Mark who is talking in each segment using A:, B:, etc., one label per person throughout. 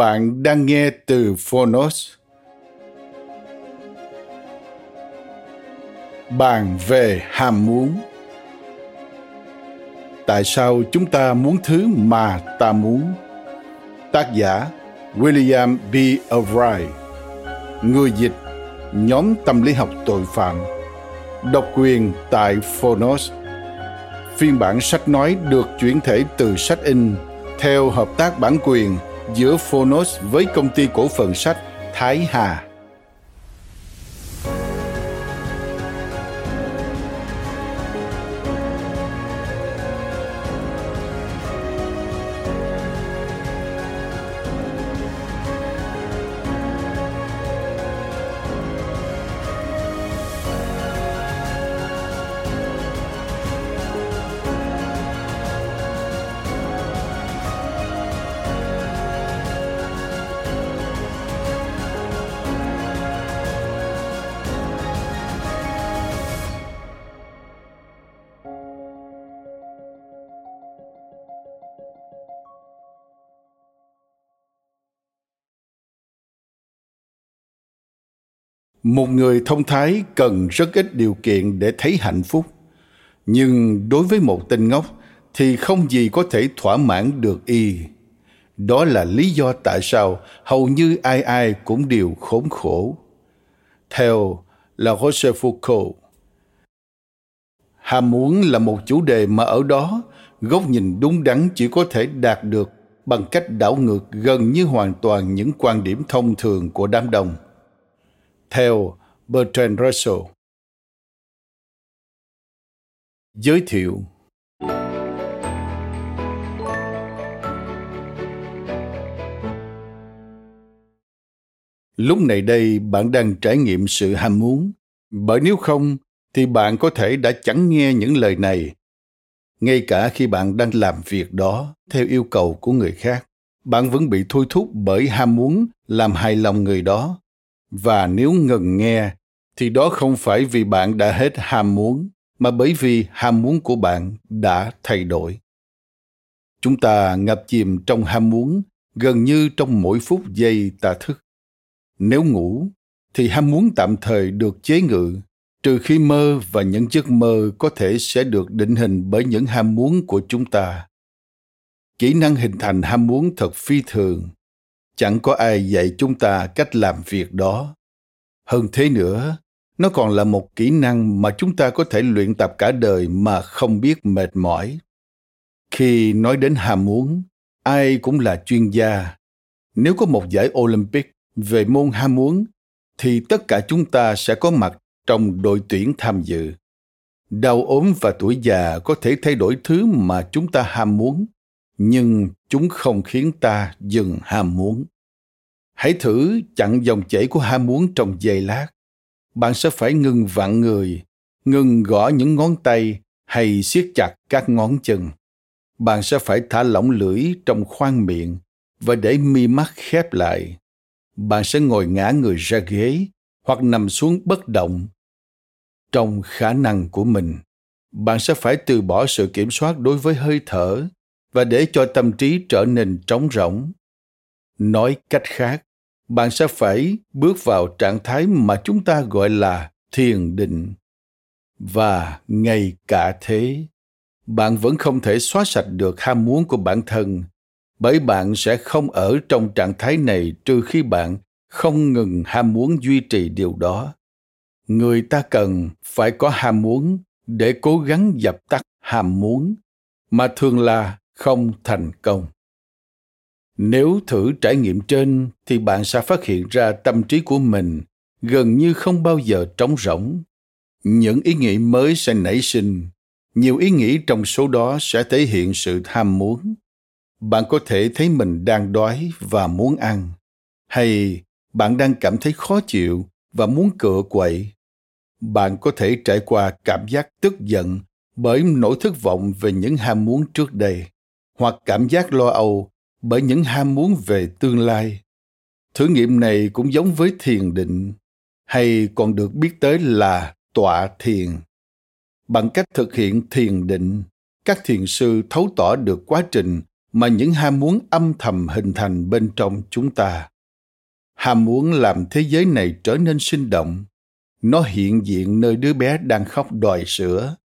A: Bạn đang nghe từ Phonos. Bàn về ham muốn. Tại sao chúng ta muốn thứ mà ta muốn? Tác giả William B. O'Reilly Người dịch Nhóm tâm lý học tội phạm Độc quyền tại Phonos Phiên bản sách nói được chuyển thể từ sách in theo hợp tác bản quyền giữa Phonos với công ty cổ phần sách Thái Hà. Một người thông thái cần rất ít điều kiện để thấy hạnh phúc. Nhưng đối với một tên ngốc thì không gì có thể thỏa mãn được y. Đó là lý do tại sao hầu như ai ai cũng đều khốn khổ. Theo là Rochefoucauld. Ham muốn là một chủ đề mà ở đó, góc nhìn đúng đắn chỉ có thể đạt được bằng cách đảo ngược gần như hoàn toàn những quan điểm thông thường của đám đông theo Bertrand Russell. Giới thiệu Lúc này đây bạn đang trải nghiệm sự ham muốn, bởi nếu không thì bạn có thể đã chẳng nghe những lời này. Ngay cả khi bạn đang làm việc đó theo yêu cầu của người khác, bạn vẫn bị thôi thúc bởi ham muốn làm hài lòng người đó và nếu ngừng nghe, thì đó không phải vì bạn đã hết ham muốn, mà bởi vì ham muốn của bạn đã thay đổi. Chúng ta ngập chìm trong ham muốn, gần như trong mỗi phút giây ta thức. Nếu ngủ, thì ham muốn tạm thời được chế ngự, trừ khi mơ và những giấc mơ có thể sẽ được định hình bởi những ham muốn của chúng ta. Kỹ năng hình thành ham muốn thật phi thường chẳng có ai dạy chúng ta cách làm việc đó. Hơn thế nữa, nó còn là một kỹ năng mà chúng ta có thể luyện tập cả đời mà không biết mệt mỏi. Khi nói đến ham muốn, ai cũng là chuyên gia. Nếu có một giải olympic về môn ham muốn, thì tất cả chúng ta sẽ có mặt trong đội tuyển tham dự. Đau ốm và tuổi già có thể thay đổi thứ mà chúng ta ham muốn nhưng chúng không khiến ta dừng ham muốn. Hãy thử chặn dòng chảy của ham muốn trong giây lát. Bạn sẽ phải ngừng vặn người, ngừng gõ những ngón tay hay siết chặt các ngón chân. Bạn sẽ phải thả lỏng lưỡi trong khoang miệng và để mi mắt khép lại. Bạn sẽ ngồi ngã người ra ghế hoặc nằm xuống bất động. Trong khả năng của mình, bạn sẽ phải từ bỏ sự kiểm soát đối với hơi thở và để cho tâm trí trở nên trống rỗng. Nói cách khác, bạn sẽ phải bước vào trạng thái mà chúng ta gọi là thiền định. Và ngay cả thế, bạn vẫn không thể xóa sạch được ham muốn của bản thân, bởi bạn sẽ không ở trong trạng thái này trừ khi bạn không ngừng ham muốn duy trì điều đó. Người ta cần phải có ham muốn để cố gắng dập tắt ham muốn, mà thường là không thành công. Nếu thử trải nghiệm trên, thì bạn sẽ phát hiện ra tâm trí của mình gần như không bao giờ trống rỗng. Những ý nghĩ mới sẽ nảy sinh. Nhiều ý nghĩ trong số đó sẽ thể hiện sự tham muốn. Bạn có thể thấy mình đang đói và muốn ăn. Hay bạn đang cảm thấy khó chịu và muốn cựa quậy. Bạn có thể trải qua cảm giác tức giận bởi nỗi thất vọng về những ham muốn trước đây hoặc cảm giác lo âu bởi những ham muốn về tương lai. Thử nghiệm này cũng giống với thiền định, hay còn được biết tới là tọa thiền. Bằng cách thực hiện thiền định, các thiền sư thấu tỏ được quá trình mà những ham muốn âm thầm hình thành bên trong chúng ta. Ham muốn làm thế giới này trở nên sinh động. Nó hiện diện nơi đứa bé đang khóc đòi sữa.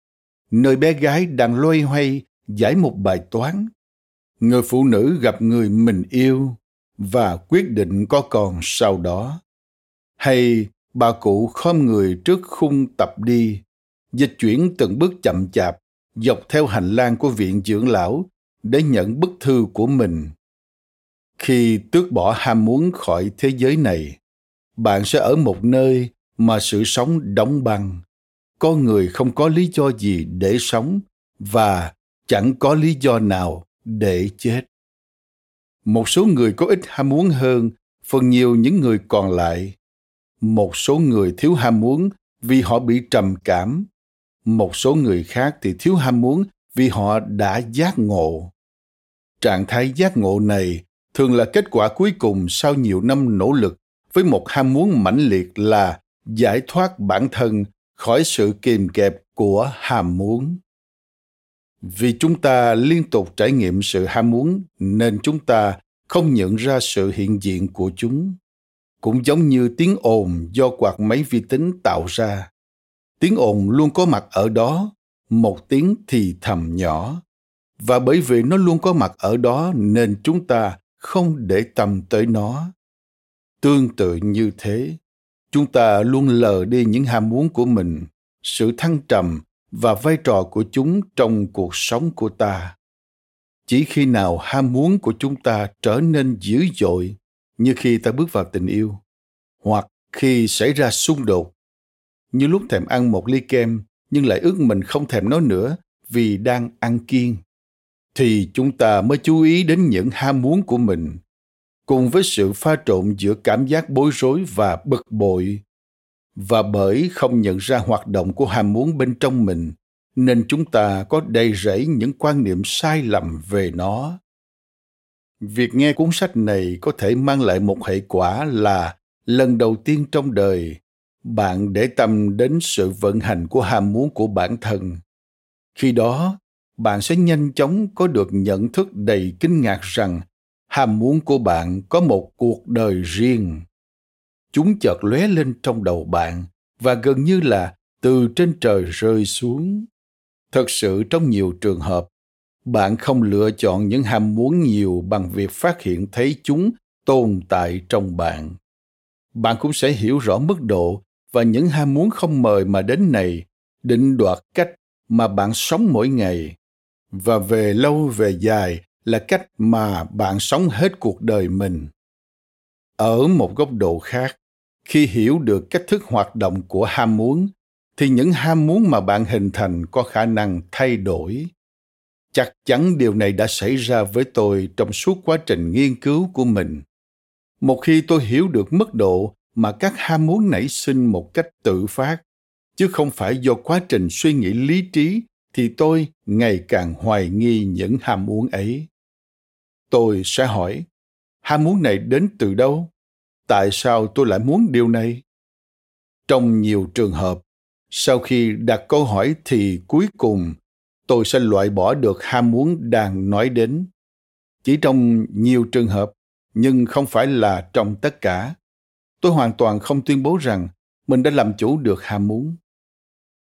A: Nơi bé gái đang loay hoay, giải một bài toán người phụ nữ gặp người mình yêu và quyết định có con sau đó. Hay bà cụ khom người trước khung tập đi, dịch chuyển từng bước chậm chạp, dọc theo hành lang của viện dưỡng lão để nhận bức thư của mình. Khi tước bỏ ham muốn khỏi thế giới này, bạn sẽ ở một nơi mà sự sống đóng băng. Có người không có lý do gì để sống và chẳng có lý do nào để chết. Một số người có ít ham muốn hơn, phần nhiều những người còn lại. Một số người thiếu ham muốn vì họ bị trầm cảm. Một số người khác thì thiếu ham muốn vì họ đã giác ngộ. Trạng thái giác ngộ này thường là kết quả cuối cùng sau nhiều năm nỗ lực với một ham muốn mãnh liệt là giải thoát bản thân khỏi sự kìm kẹp của ham muốn vì chúng ta liên tục trải nghiệm sự ham muốn, nên chúng ta không nhận ra sự hiện diện của chúng. Cũng giống như tiếng ồn do quạt máy vi tính tạo ra. Tiếng ồn luôn có mặt ở đó, một tiếng thì thầm nhỏ. Và bởi vì nó luôn có mặt ở đó, nên chúng ta không để tâm tới nó. Tương tự như thế, chúng ta luôn lờ đi những ham muốn của mình, sự thăng trầm và vai trò của chúng trong cuộc sống của ta. Chỉ khi nào ham muốn của chúng ta trở nên dữ dội như khi ta bước vào tình yêu, hoặc khi xảy ra xung đột, như lúc thèm ăn một ly kem nhưng lại ước mình không thèm nó nữa vì đang ăn kiêng, thì chúng ta mới chú ý đến những ham muốn của mình, cùng với sự pha trộn giữa cảm giác bối rối và bực bội và bởi không nhận ra hoạt động của ham muốn bên trong mình, nên chúng ta có đầy rẫy những quan niệm sai lầm về nó. Việc nghe cuốn sách này có thể mang lại một hệ quả là lần đầu tiên trong đời, bạn để tâm đến sự vận hành của ham muốn của bản thân. Khi đó, bạn sẽ nhanh chóng có được nhận thức đầy kinh ngạc rằng ham muốn của bạn có một cuộc đời riêng chúng chợt lóe lên trong đầu bạn và gần như là từ trên trời rơi xuống. Thật sự trong nhiều trường hợp, bạn không lựa chọn những ham muốn nhiều bằng việc phát hiện thấy chúng tồn tại trong bạn. Bạn cũng sẽ hiểu rõ mức độ và những ham muốn không mời mà đến này, định đoạt cách mà bạn sống mỗi ngày. Và về lâu về dài là cách mà bạn sống hết cuộc đời mình. Ở một góc độ khác khi hiểu được cách thức hoạt động của ham muốn, thì những ham muốn mà bạn hình thành có khả năng thay đổi. Chắc chắn điều này đã xảy ra với tôi trong suốt quá trình nghiên cứu của mình. Một khi tôi hiểu được mức độ mà các ham muốn nảy sinh một cách tự phát, chứ không phải do quá trình suy nghĩ lý trí, thì tôi ngày càng hoài nghi những ham muốn ấy. Tôi sẽ hỏi, ham muốn này đến từ đâu? Tại sao tôi lại muốn điều này? Trong nhiều trường hợp sau khi đặt câu hỏi thì cuối cùng tôi sẽ loại bỏ được ham muốn đang nói đến. Chỉ trong nhiều trường hợp nhưng không phải là trong tất cả tôi hoàn toàn không tuyên bố rằng mình đã làm chủ được ham muốn.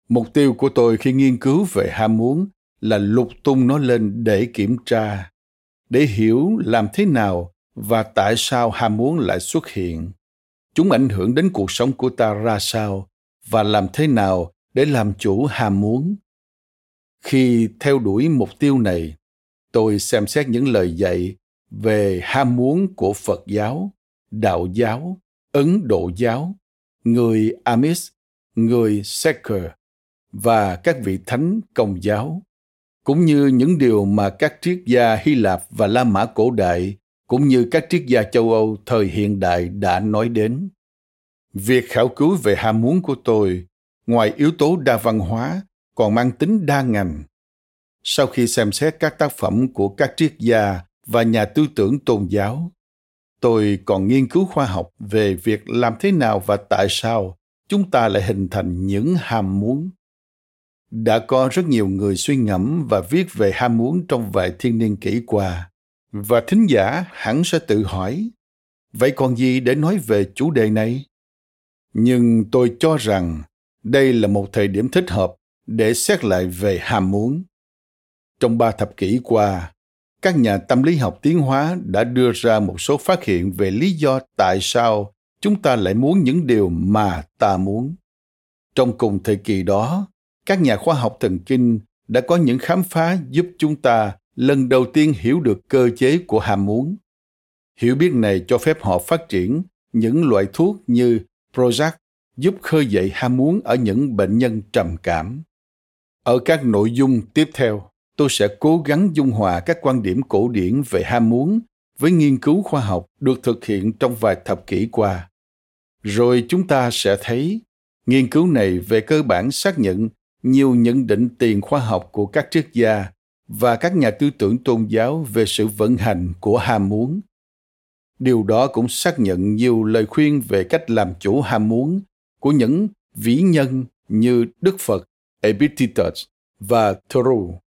A: Mục tiêu của tôi khi nghiên cứu về ham muốn là lục tung nó lên để kiểm tra, để hiểu làm thế nào và tại sao ham muốn lại xuất hiện. Chúng ảnh hưởng đến cuộc sống của ta ra sao và làm thế nào để làm chủ ham muốn. Khi theo đuổi mục tiêu này, tôi xem xét những lời dạy về ham muốn của Phật giáo, Đạo giáo, Ấn Độ giáo, người Amish, người Seker và các vị thánh công giáo, cũng như những điều mà các triết gia Hy Lạp và La Mã cổ đại, cũng như các triết gia châu Âu thời hiện đại đã nói đến. Việc khảo cứu về ham muốn của tôi, ngoài yếu tố đa văn hóa, còn mang tính đa ngành. Sau khi xem xét các tác phẩm của các triết gia và nhà tư tưởng tôn giáo, tôi còn nghiên cứu khoa học về việc làm thế nào và tại sao chúng ta lại hình thành những ham muốn đã có rất nhiều người suy ngẫm và viết về ham muốn trong vài thiên niên kỷ qua và thính giả hẳn sẽ tự hỏi, vậy còn gì để nói về chủ đề này? Nhưng tôi cho rằng đây là một thời điểm thích hợp để xét lại về ham muốn. Trong ba thập kỷ qua, các nhà tâm lý học tiến hóa đã đưa ra một số phát hiện về lý do tại sao chúng ta lại muốn những điều mà ta muốn. Trong cùng thời kỳ đó, các nhà khoa học thần kinh đã có những khám phá giúp chúng ta lần đầu tiên hiểu được cơ chế của ham muốn. Hiểu biết này cho phép họ phát triển những loại thuốc như prozac giúp khơi dậy ham muốn ở những bệnh nhân trầm cảm. Ở các nội dung tiếp theo, tôi sẽ cố gắng dung hòa các quan điểm cổ điển về ham muốn với nghiên cứu khoa học được thực hiện trong vài thập kỷ qua. Rồi chúng ta sẽ thấy, nghiên cứu này về cơ bản xác nhận nhiều nhận định tiền khoa học của các triết gia và các nhà tư tưởng tôn giáo về sự vận hành của ham muốn. Điều đó cũng xác nhận nhiều lời khuyên về cách làm chủ ham muốn của những vĩ nhân như đức phật, epictetus và thoreau.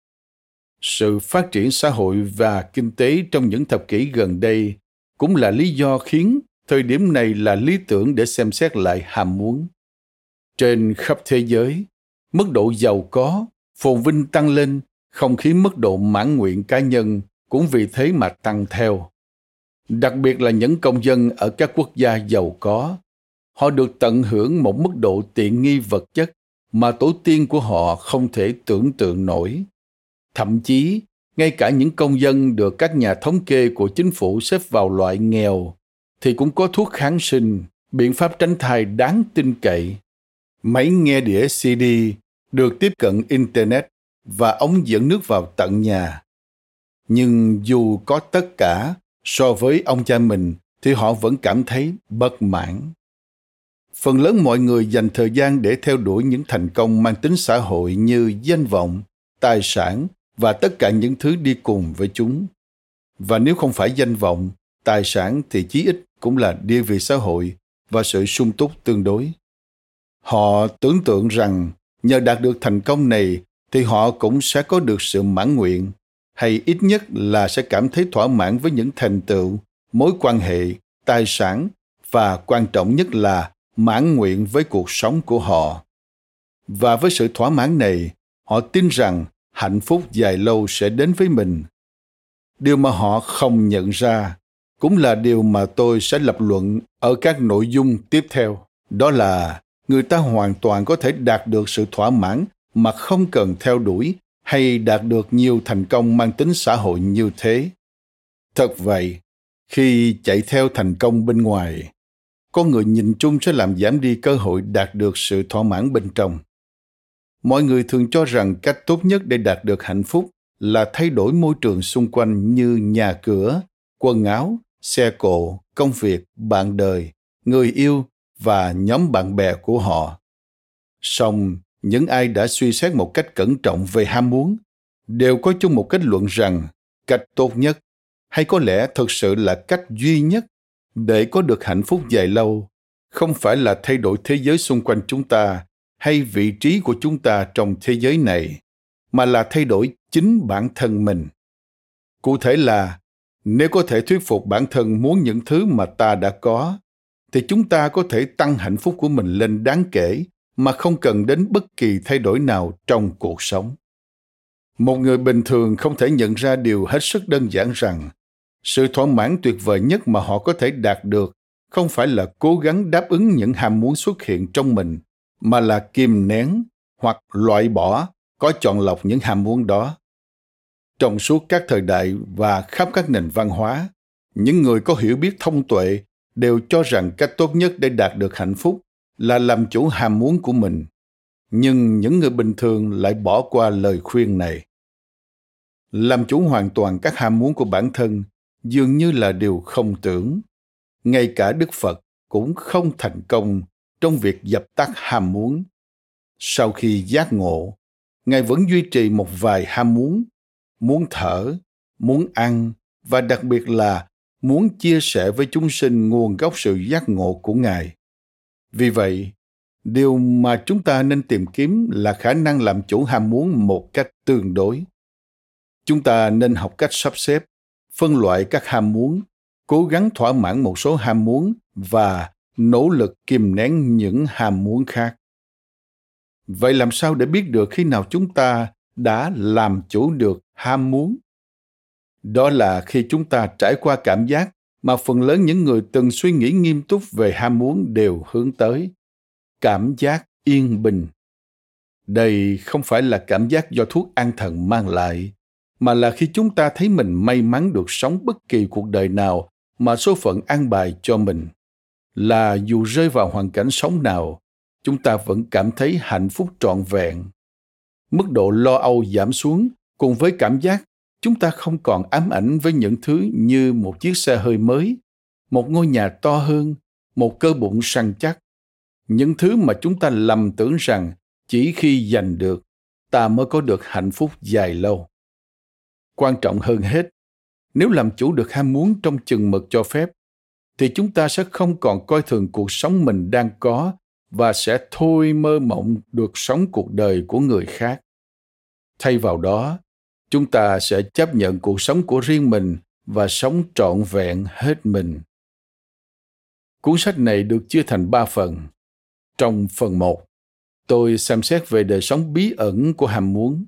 A: Sự phát triển xã hội và kinh tế trong những thập kỷ gần đây cũng là lý do khiến thời điểm này là lý tưởng để xem xét lại ham muốn. Trên khắp thế giới, mức độ giàu có, phồn vinh tăng lên không khí mức độ mãn nguyện cá nhân cũng vì thế mà tăng theo. Đặc biệt là những công dân ở các quốc gia giàu có, họ được tận hưởng một mức độ tiện nghi vật chất mà tổ tiên của họ không thể tưởng tượng nổi. Thậm chí, ngay cả những công dân được các nhà thống kê của chính phủ xếp vào loại nghèo thì cũng có thuốc kháng sinh, biện pháp tránh thai đáng tin cậy. Máy nghe đĩa cd được tiếp cận internet và ống dẫn nước vào tận nhà. Nhưng dù có tất cả so với ông cha mình, thì họ vẫn cảm thấy bất mãn. Phần lớn mọi người dành thời gian để theo đuổi những thành công mang tính xã hội như danh vọng, tài sản và tất cả những thứ đi cùng với chúng. Và nếu không phải danh vọng, tài sản thì chí ít cũng là địa vị xã hội và sự sung túc tương đối. Họ tưởng tượng rằng nhờ đạt được thành công này thì họ cũng sẽ có được sự mãn nguyện, hay ít nhất là sẽ cảm thấy thỏa mãn với những thành tựu, mối quan hệ, tài sản và quan trọng nhất là mãn nguyện với cuộc sống của họ. Và với sự thỏa mãn này, họ tin rằng hạnh phúc dài lâu sẽ đến với mình. Điều mà họ không nhận ra cũng là điều mà tôi sẽ lập luận ở các nội dung tiếp theo, đó là người ta hoàn toàn có thể đạt được sự thỏa mãn mà không cần theo đuổi hay đạt được nhiều thành công mang tính xã hội như thế. Thật vậy, khi chạy theo thành công bên ngoài con người nhìn chung sẽ làm giảm đi cơ hội đạt được sự thỏa mãn bên trong. Mọi người thường cho rằng cách tốt nhất để đạt được hạnh phúc là thay đổi môi trường xung quanh như nhà cửa, quần áo, xe cộ, công việc, bạn đời, người yêu và nhóm bạn bè của họ. Song những ai đã suy xét một cách cẩn trọng về ham muốn đều có chung một kết luận rằng cách tốt nhất hay có lẽ thực sự là cách duy nhất để có được hạnh phúc dài lâu không phải là thay đổi thế giới xung quanh chúng ta hay vị trí của chúng ta trong thế giới này, mà là thay đổi chính bản thân mình. Cụ thể là, nếu có thể thuyết phục bản thân muốn những thứ mà ta đã có, thì chúng ta có thể tăng hạnh phúc của mình lên đáng kể mà không cần đến bất kỳ thay đổi nào trong cuộc sống. Một người bình thường không thể nhận ra điều hết sức đơn giản rằng, sự thỏa mãn tuyệt vời nhất mà họ có thể đạt được không phải là cố gắng đáp ứng những ham muốn xuất hiện trong mình, mà là kìm nén hoặc loại bỏ có chọn lọc những ham muốn đó. Trong suốt các thời đại và khắp các nền văn hóa, những người có hiểu biết thông tuệ đều cho rằng cách tốt nhất để đạt được hạnh phúc là làm chủ ham muốn của mình, nhưng những người bình thường lại bỏ qua lời khuyên này. Làm chủ hoàn toàn các ham muốn của bản thân dường như là điều không tưởng. Ngay cả đức phật cũng không thành công trong việc dập tắt ham muốn. Sau khi giác ngộ, ngài vẫn duy trì một vài ham muốn muốn thở, muốn ăn và đặc biệt là muốn chia sẻ với chúng sinh nguồn gốc sự giác ngộ của ngài vì vậy, điều mà chúng ta nên tìm kiếm là khả năng làm chủ ham muốn một cách tương đối. Chúng ta nên học cách sắp xếp, phân loại các ham muốn, cố gắng thỏa mãn một số ham muốn và nỗ lực kìm nén những ham muốn khác. Vậy làm sao để biết được khi nào chúng ta đã làm chủ được ham muốn? Đó là khi chúng ta trải qua cảm giác mà phần lớn những người từng suy nghĩ nghiêm túc về ham muốn đều hướng tới cảm giác yên bình. Đây không phải là cảm giác do thuốc an thần mang lại, mà là khi chúng ta thấy mình may mắn được sống bất kỳ cuộc đời nào mà số phận an bài cho mình. Là dù rơi vào hoàn cảnh sống nào, chúng ta vẫn cảm thấy hạnh phúc trọn vẹn. Mức độ lo âu giảm xuống cùng với cảm giác chúng ta không còn ám ảnh với những thứ như một chiếc xe hơi mới, một ngôi nhà to hơn, một cơ bụng săn chắc. Những thứ mà chúng ta lầm tưởng rằng chỉ khi giành được, ta mới có được hạnh phúc dài lâu. Quan trọng hơn hết, nếu làm chủ được ham muốn trong chừng mực cho phép, thì chúng ta sẽ không còn coi thường cuộc sống mình đang có và sẽ thôi mơ mộng được sống cuộc đời của người khác. Thay vào đó chúng ta sẽ chấp nhận cuộc sống của riêng mình và sống trọn vẹn hết mình. Cuốn sách này được chia thành ba phần. Trong phần một, tôi xem xét về đời sống bí ẩn của ham muốn.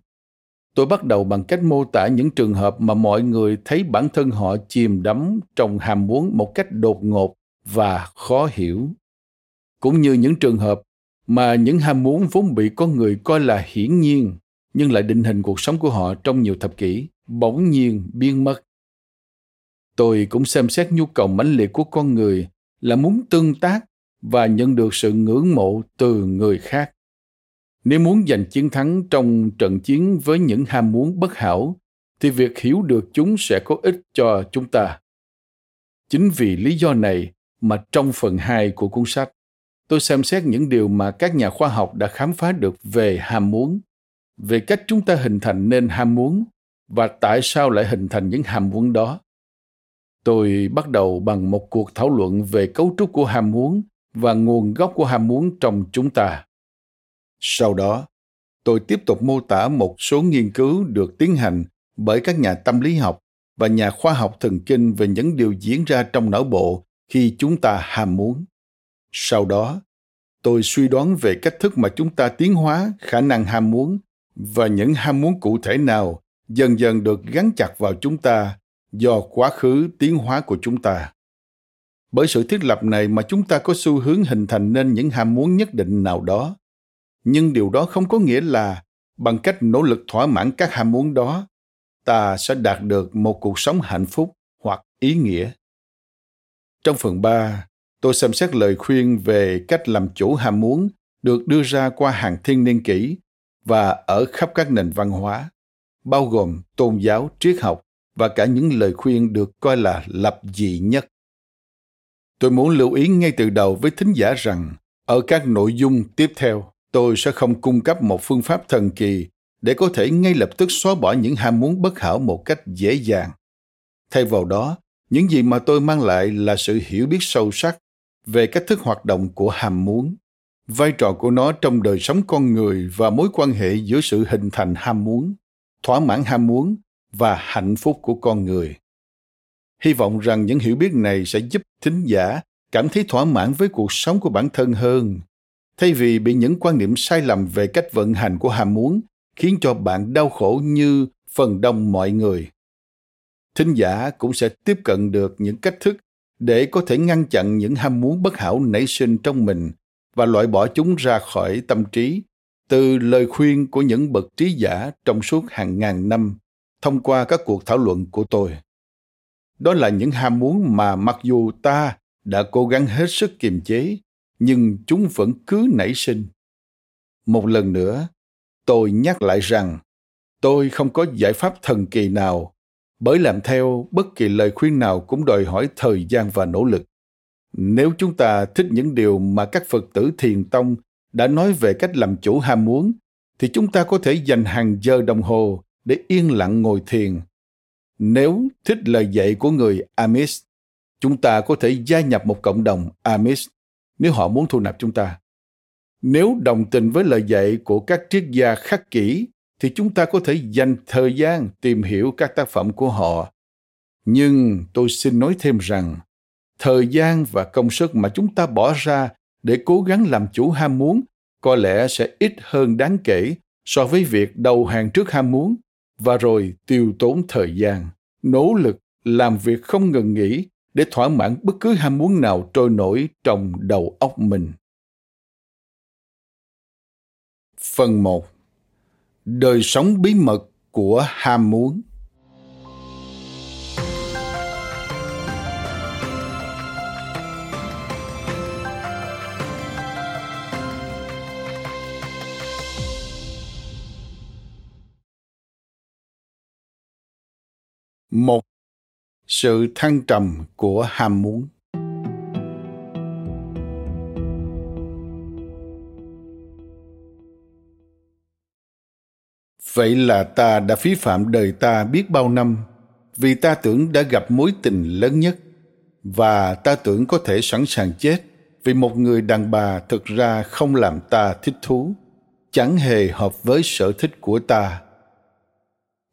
A: Tôi bắt đầu bằng cách mô tả những trường hợp mà mọi người thấy bản thân họ chìm đắm trong ham muốn một cách đột ngột và khó hiểu. Cũng như những trường hợp mà những ham muốn vốn bị con người coi là hiển nhiên nhưng lại định hình cuộc sống của họ trong nhiều thập kỷ, bỗng nhiên biến mất. Tôi cũng xem xét nhu cầu mãnh liệt của con người là muốn tương tác và nhận được sự ngưỡng mộ từ người khác. Nếu muốn giành chiến thắng trong trận chiến với những ham muốn bất hảo, thì việc hiểu được chúng sẽ có ích cho chúng ta. Chính vì lý do này mà trong phần 2 của cuốn sách, tôi xem xét những điều mà các nhà khoa học đã khám phá được về ham muốn về cách chúng ta hình thành nên ham muốn và tại sao lại hình thành những ham muốn đó? Tôi bắt đầu bằng một cuộc thảo luận về cấu trúc của ham muốn và nguồn gốc của ham muốn trong chúng ta. Sau đó, tôi tiếp tục mô tả một số nghiên cứu được tiến hành bởi các nhà tâm lý học và nhà khoa học thần kinh về những điều diễn ra trong não bộ khi chúng ta ham muốn. Sau đó, tôi suy đoán về cách thức mà chúng ta tiến hóa khả năng ham muốn và những ham muốn cụ thể nào dần dần được gắn chặt vào chúng ta do quá khứ tiến hóa của chúng ta? Bởi sự thiết lập này mà chúng ta có xu hướng hình thành nên những ham muốn nhất định nào đó. Nhưng điều đó không có nghĩa là bằng cách nỗ lực thỏa mãn các ham muốn đó ta sẽ đạt được một cuộc sống hạnh phúc hoặc ý nghĩa. Trong phần 3, tôi xem xét lời khuyên về cách làm chủ ham muốn được đưa ra qua hàng thiên niên kỷ và ở khắp các nền văn hóa, bao gồm tôn giáo, triết học và cả những lời khuyên được coi là lập dị nhất. Tôi muốn lưu ý ngay từ đầu với thính giả rằng ở các nội dung tiếp theo, tôi sẽ không cung cấp một phương pháp thần kỳ để có thể ngay lập tức xóa bỏ những ham muốn bất hảo một cách dễ dàng. Thay vào đó, những gì mà tôi mang lại là sự hiểu biết sâu sắc về cách thức hoạt động của ham muốn vai trò của nó trong đời sống con người và mối quan hệ giữa sự hình thành ham muốn, thỏa mãn ham muốn và hạnh phúc của con người. Hy vọng rằng những hiểu biết này sẽ giúp thính giả cảm thấy thỏa mãn với cuộc sống của bản thân hơn, thay vì bị những quan niệm sai lầm về cách vận hành của ham muốn khiến cho bạn đau khổ như phần đông mọi người. Thính giả cũng sẽ tiếp cận được những cách thức để có thể ngăn chặn những ham muốn bất hảo nảy sinh trong mình và loại bỏ chúng ra khỏi tâm trí từ lời khuyên của những bậc trí giả trong suốt hàng ngàn năm thông qua các cuộc thảo luận của tôi. Đó là những ham muốn mà mặc dù ta đã cố gắng hết sức kiềm chế, nhưng chúng vẫn cứ nảy sinh. Một lần nữa, tôi nhắc lại rằng, tôi không có giải pháp thần kỳ nào, bởi làm theo bất kỳ lời khuyên nào cũng đòi hỏi thời gian và nỗ lực nếu chúng ta thích những điều mà các phật tử thiền tông đã nói về cách làm chủ ham muốn, thì chúng ta có thể dành hàng giờ đồng hồ để yên lặng ngồi thiền. Nếu thích lời dạy của người amish chúng ta có thể gia nhập một cộng đồng amish nếu họ muốn thu nạp chúng ta. Nếu đồng tình với lời dạy của các triết gia khắc kỷ, thì chúng ta có thể dành thời gian tìm hiểu các tác phẩm của họ. Nhưng tôi xin nói thêm rằng thời gian và công sức mà chúng ta bỏ ra để cố gắng làm chủ ham muốn có lẽ sẽ ít hơn đáng kể so với việc đầu hàng trước ham muốn và rồi tiêu tốn thời gian, nỗ lực làm việc không ngừng nghỉ để thỏa mãn bất cứ ham muốn nào trôi nổi trong đầu óc mình. Phần 1 Đời sống bí mật của ham muốn. Một, sự thăng trầm của ham muốn. Vậy là ta đã phí phạm đời ta biết bao năm, vì ta tưởng đã gặp mối tình lớn nhất, và ta tưởng có thể sẵn sàng chết vì một người đàn bà thực ra không làm ta thích thú, chẳng hề hợp với sở thích của ta.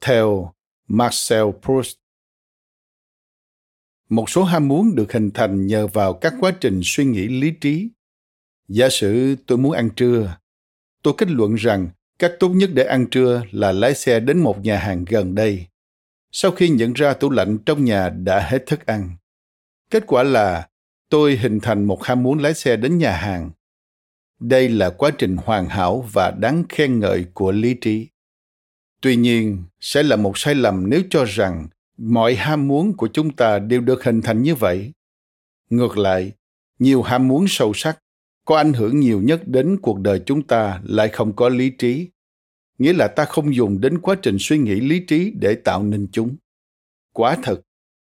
A: Theo marcel proust. Một số ham muốn được hình thành nhờ vào các quá trình suy nghĩ lý trí. Giả sử tôi muốn ăn trưa. Tôi kết luận rằng cách tốt nhất để ăn trưa là lái xe đến một nhà hàng gần đây. Sau khi nhận ra tủ lạnh trong nhà đã hết thức ăn. Kết quả là tôi hình thành một ham muốn lái xe đến nhà hàng. Đây là quá trình hoàn hảo và đáng khen ngợi của lý trí tuy nhiên, sẽ là một sai lầm nếu cho rằng mọi ham muốn của chúng ta đều được hình thành như vậy. Ngược lại, nhiều ham muốn sâu sắc, có ảnh hưởng nhiều nhất đến cuộc đời chúng ta lại không có lý trí. Nghĩa là ta không dùng đến quá trình suy nghĩ lý trí để tạo nên chúng. Quả thật,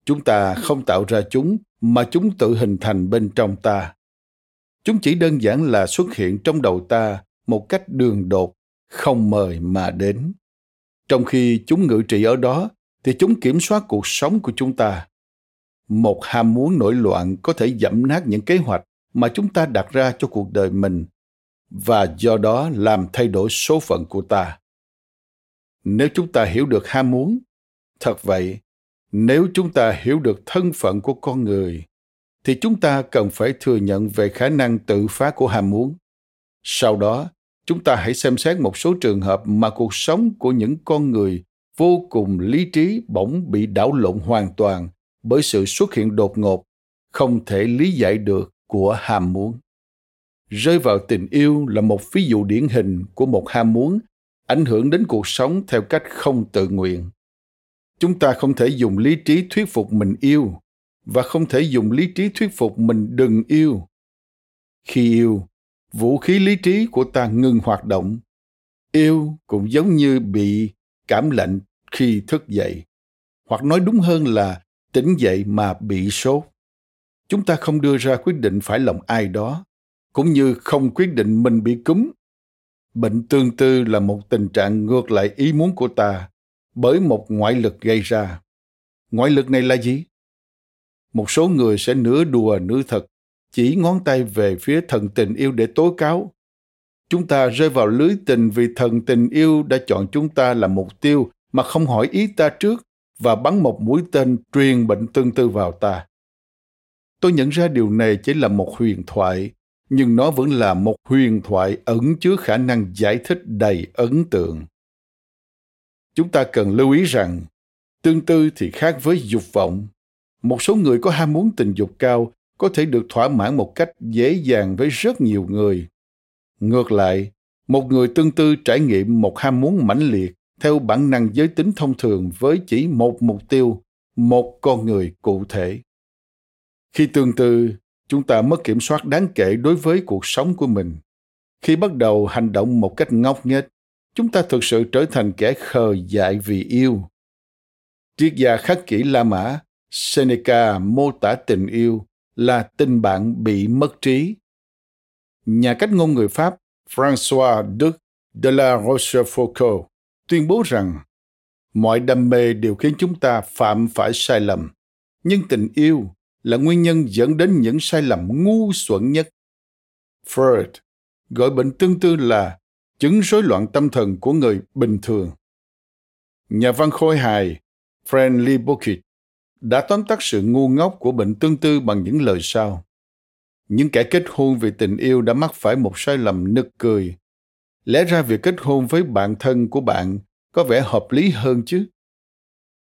A: chúng ta không tạo ra chúng mà chúng tự hình thành bên trong ta. Chúng chỉ đơn giản là xuất hiện trong đầu ta một cách đường đột, không mời mà đến trong khi chúng ngự trị ở đó, thì chúng kiểm soát cuộc sống của chúng ta. Một ham muốn nổi loạn có thể dẫm nát những kế hoạch mà chúng ta đặt ra cho cuộc đời mình, và do đó làm thay đổi số phận của ta. Nếu chúng ta hiểu được ham muốn, thật vậy, nếu chúng ta hiểu được thân phận của con người, thì chúng ta cần phải thừa nhận về khả năng tự phá của ham muốn. Sau đó chúng ta hãy xem xét một số trường hợp mà cuộc sống của những con người vô cùng lý trí bỗng bị đảo lộn hoàn toàn bởi sự xuất hiện đột ngột, không thể lý giải được của ham muốn. Rơi vào tình yêu là một ví dụ điển hình của một ham muốn, ảnh hưởng đến cuộc sống theo cách không tự nguyện. Chúng ta không thể dùng lý trí thuyết phục mình yêu và không thể dùng lý trí thuyết phục mình đừng yêu. Khi yêu vũ khí lý trí của ta ngừng hoạt động. Yêu cũng giống như bị cảm lạnh khi thức dậy. Hoặc nói đúng hơn là tỉnh dậy mà bị sốt. Chúng ta không đưa ra quyết định phải lòng ai đó, cũng như không quyết định mình bị cúm. Bệnh tương tư là một tình trạng ngược lại ý muốn của ta bởi một ngoại lực gây ra. Ngoại lực này là gì? Một số người sẽ nửa đùa nửa thật chỉ ngón tay về phía thần tình yêu để tố cáo. Chúng ta rơi vào lưới tình vì thần tình yêu đã chọn chúng ta là mục tiêu mà không hỏi ý ta trước và bắn một mũi tên truyền bệnh tương tư vào ta. Tôi nhận ra điều này chỉ là một huyền thoại, nhưng nó vẫn là một huyền thoại ẩn chứa khả năng giải thích đầy ấn tượng. Chúng ta cần lưu ý rằng, tương tư thì khác với dục vọng. Một số người có ham muốn tình dục cao có thể được thỏa mãn một cách dễ dàng với rất nhiều người. Ngược lại, một người tương tư trải nghiệm một ham muốn mãnh liệt theo bản năng giới tính thông thường với chỉ một mục tiêu, một con người cụ thể. Khi tương tư, chúng ta mất kiểm soát đáng kể đối với cuộc sống của mình. Khi bắt đầu hành động một cách ngốc nghếch, chúng ta thực sự trở thành kẻ khờ dại vì yêu. Triết gia khắc kỷ la mã, seneca mô tả tình yêu là tình bạn bị mất trí. Nhà cách ngôn người pháp françois duc de la rochefoucauld tuyên bố rằng, mọi đam mê đều khiến chúng ta phạm phải sai lầm, nhưng tình yêu là nguyên nhân dẫn đến những sai lầm ngu xuẩn nhất. Freud gọi bệnh tương tư là chứng rối loạn tâm thần của người bình thường. Nhà văn khôi hài Friendly Bucket đã tóm tắt sự ngu ngốc của bệnh tương tư bằng những lời sau. Những kẻ kết hôn vì tình yêu đã mắc phải một sai lầm nực cười. Lẽ ra việc kết hôn với bạn thân của bạn có vẻ hợp lý hơn chứ.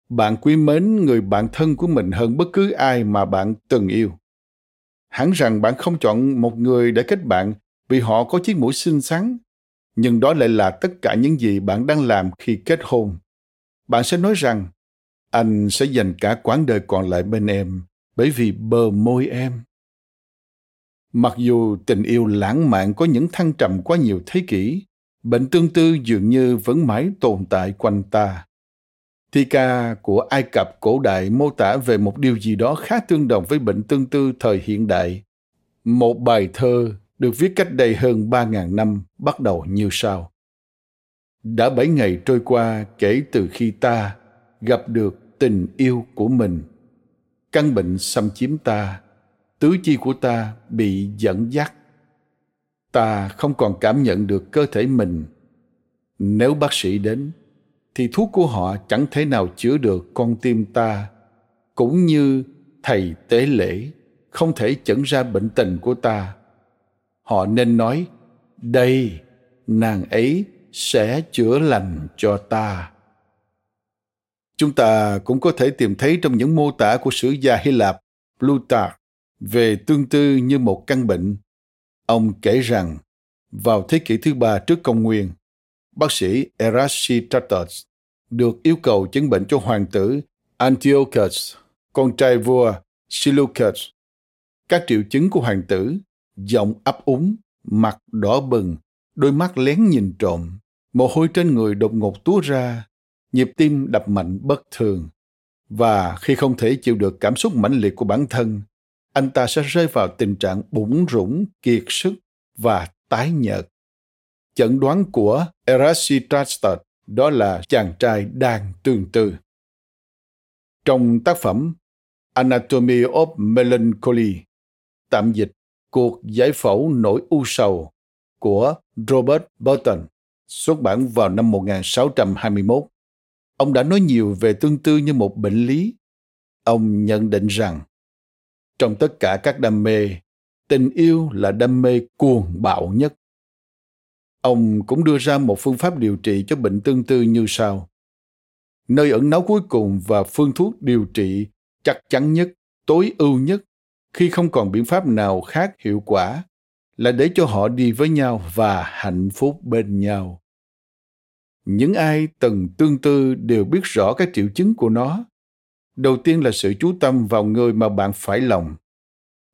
A: Bạn quý mến người bạn thân của mình hơn bất cứ ai mà bạn từng yêu. Hẳn rằng bạn không chọn một người để kết bạn vì họ có chiếc mũi xinh xắn, nhưng đó lại là tất cả những gì bạn đang làm khi kết hôn. Bạn sẽ nói rằng, anh sẽ dành cả quãng đời còn lại bên em bởi vì bờ môi em. Mặc dù tình yêu lãng mạn có những thăng trầm quá nhiều thế kỷ, bệnh tương tư dường như vẫn mãi tồn tại quanh ta. Thi ca của Ai Cập cổ đại mô tả về một điều gì đó khá tương đồng với bệnh tương tư thời hiện đại. Một bài thơ được viết cách đây hơn 3.000 năm bắt đầu như sau. Đã bảy ngày trôi qua kể từ khi ta gặp được tình yêu của mình. Căn bệnh xâm chiếm ta, tứ chi của ta bị dẫn dắt. Ta không còn cảm nhận được cơ thể mình. Nếu bác sĩ đến thì thuốc của họ chẳng thể nào chữa được con tim ta cũng như thầy tế lễ không thể chẩn ra bệnh tình của ta. Họ nên nói đây nàng ấy sẽ chữa lành cho ta chúng ta cũng có thể tìm thấy trong những mô tả của sử gia hy lạp plutarch về tương tư như một căn bệnh ông kể rằng vào thế kỷ thứ ba trước công nguyên bác sĩ Erasistratus được yêu cầu chứng bệnh cho hoàng tử Antiochus, con trai vua Seleucus. Các triệu chứng của hoàng tử, giọng ấp úng, mặt đỏ bừng, đôi mắt lén nhìn trộm, mồ hôi trên người đột ngột túa ra, nhịp tim đập mạnh bất thường. Và khi không thể chịu được cảm xúc mãnh liệt của bản thân, anh ta sẽ rơi vào tình trạng bủng rủng, kiệt sức và tái nhợt. Chẩn đoán của Erasistratus đó là chàng trai đang tương tư. Trong tác phẩm Anatomy of Melancholy, tạm dịch Cuộc giải phẫu nỗi u sầu của Robert Burton, xuất bản vào năm 1621. Ông đã nói nhiều về tương tư như một bệnh lý. Ông nhận định rằng, trong tất cả các đam mê, tình yêu là đam mê cuồng bạo nhất. Ông cũng đưa ra một phương pháp điều trị cho bệnh tương tư như sau. Nơi ẩn náu cuối cùng và phương thuốc điều trị chắc chắn nhất, tối ưu nhất khi không còn biện pháp nào khác hiệu quả là để cho họ đi với nhau và hạnh phúc bên nhau những ai từng tương tư đều biết rõ các triệu chứng của nó. Đầu tiên là sự chú tâm vào người mà bạn phải lòng.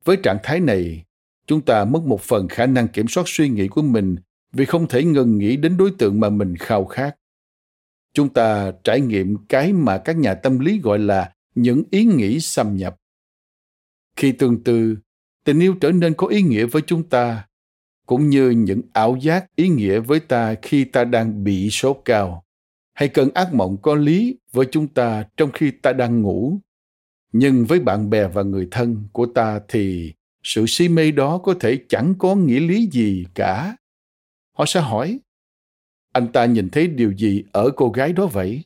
A: Với trạng thái này, chúng ta mất một phần khả năng kiểm soát suy nghĩ của mình vì không thể ngừng nghĩ đến đối tượng mà mình khao khát. Chúng ta trải nghiệm cái mà các nhà tâm lý gọi là những ý nghĩ xâm nhập. Khi tương tư, tình yêu trở nên có ý nghĩa với chúng ta cũng như những ảo giác ý nghĩa với ta khi ta đang bị sốt cao. Hay cơn ác mộng có lý với chúng ta trong khi ta đang ngủ. Nhưng với bạn bè và người thân của ta thì sự si mê đó có thể chẳng có nghĩa lý gì cả. Họ sẽ hỏi, anh ta nhìn thấy điều gì ở cô gái đó vậy?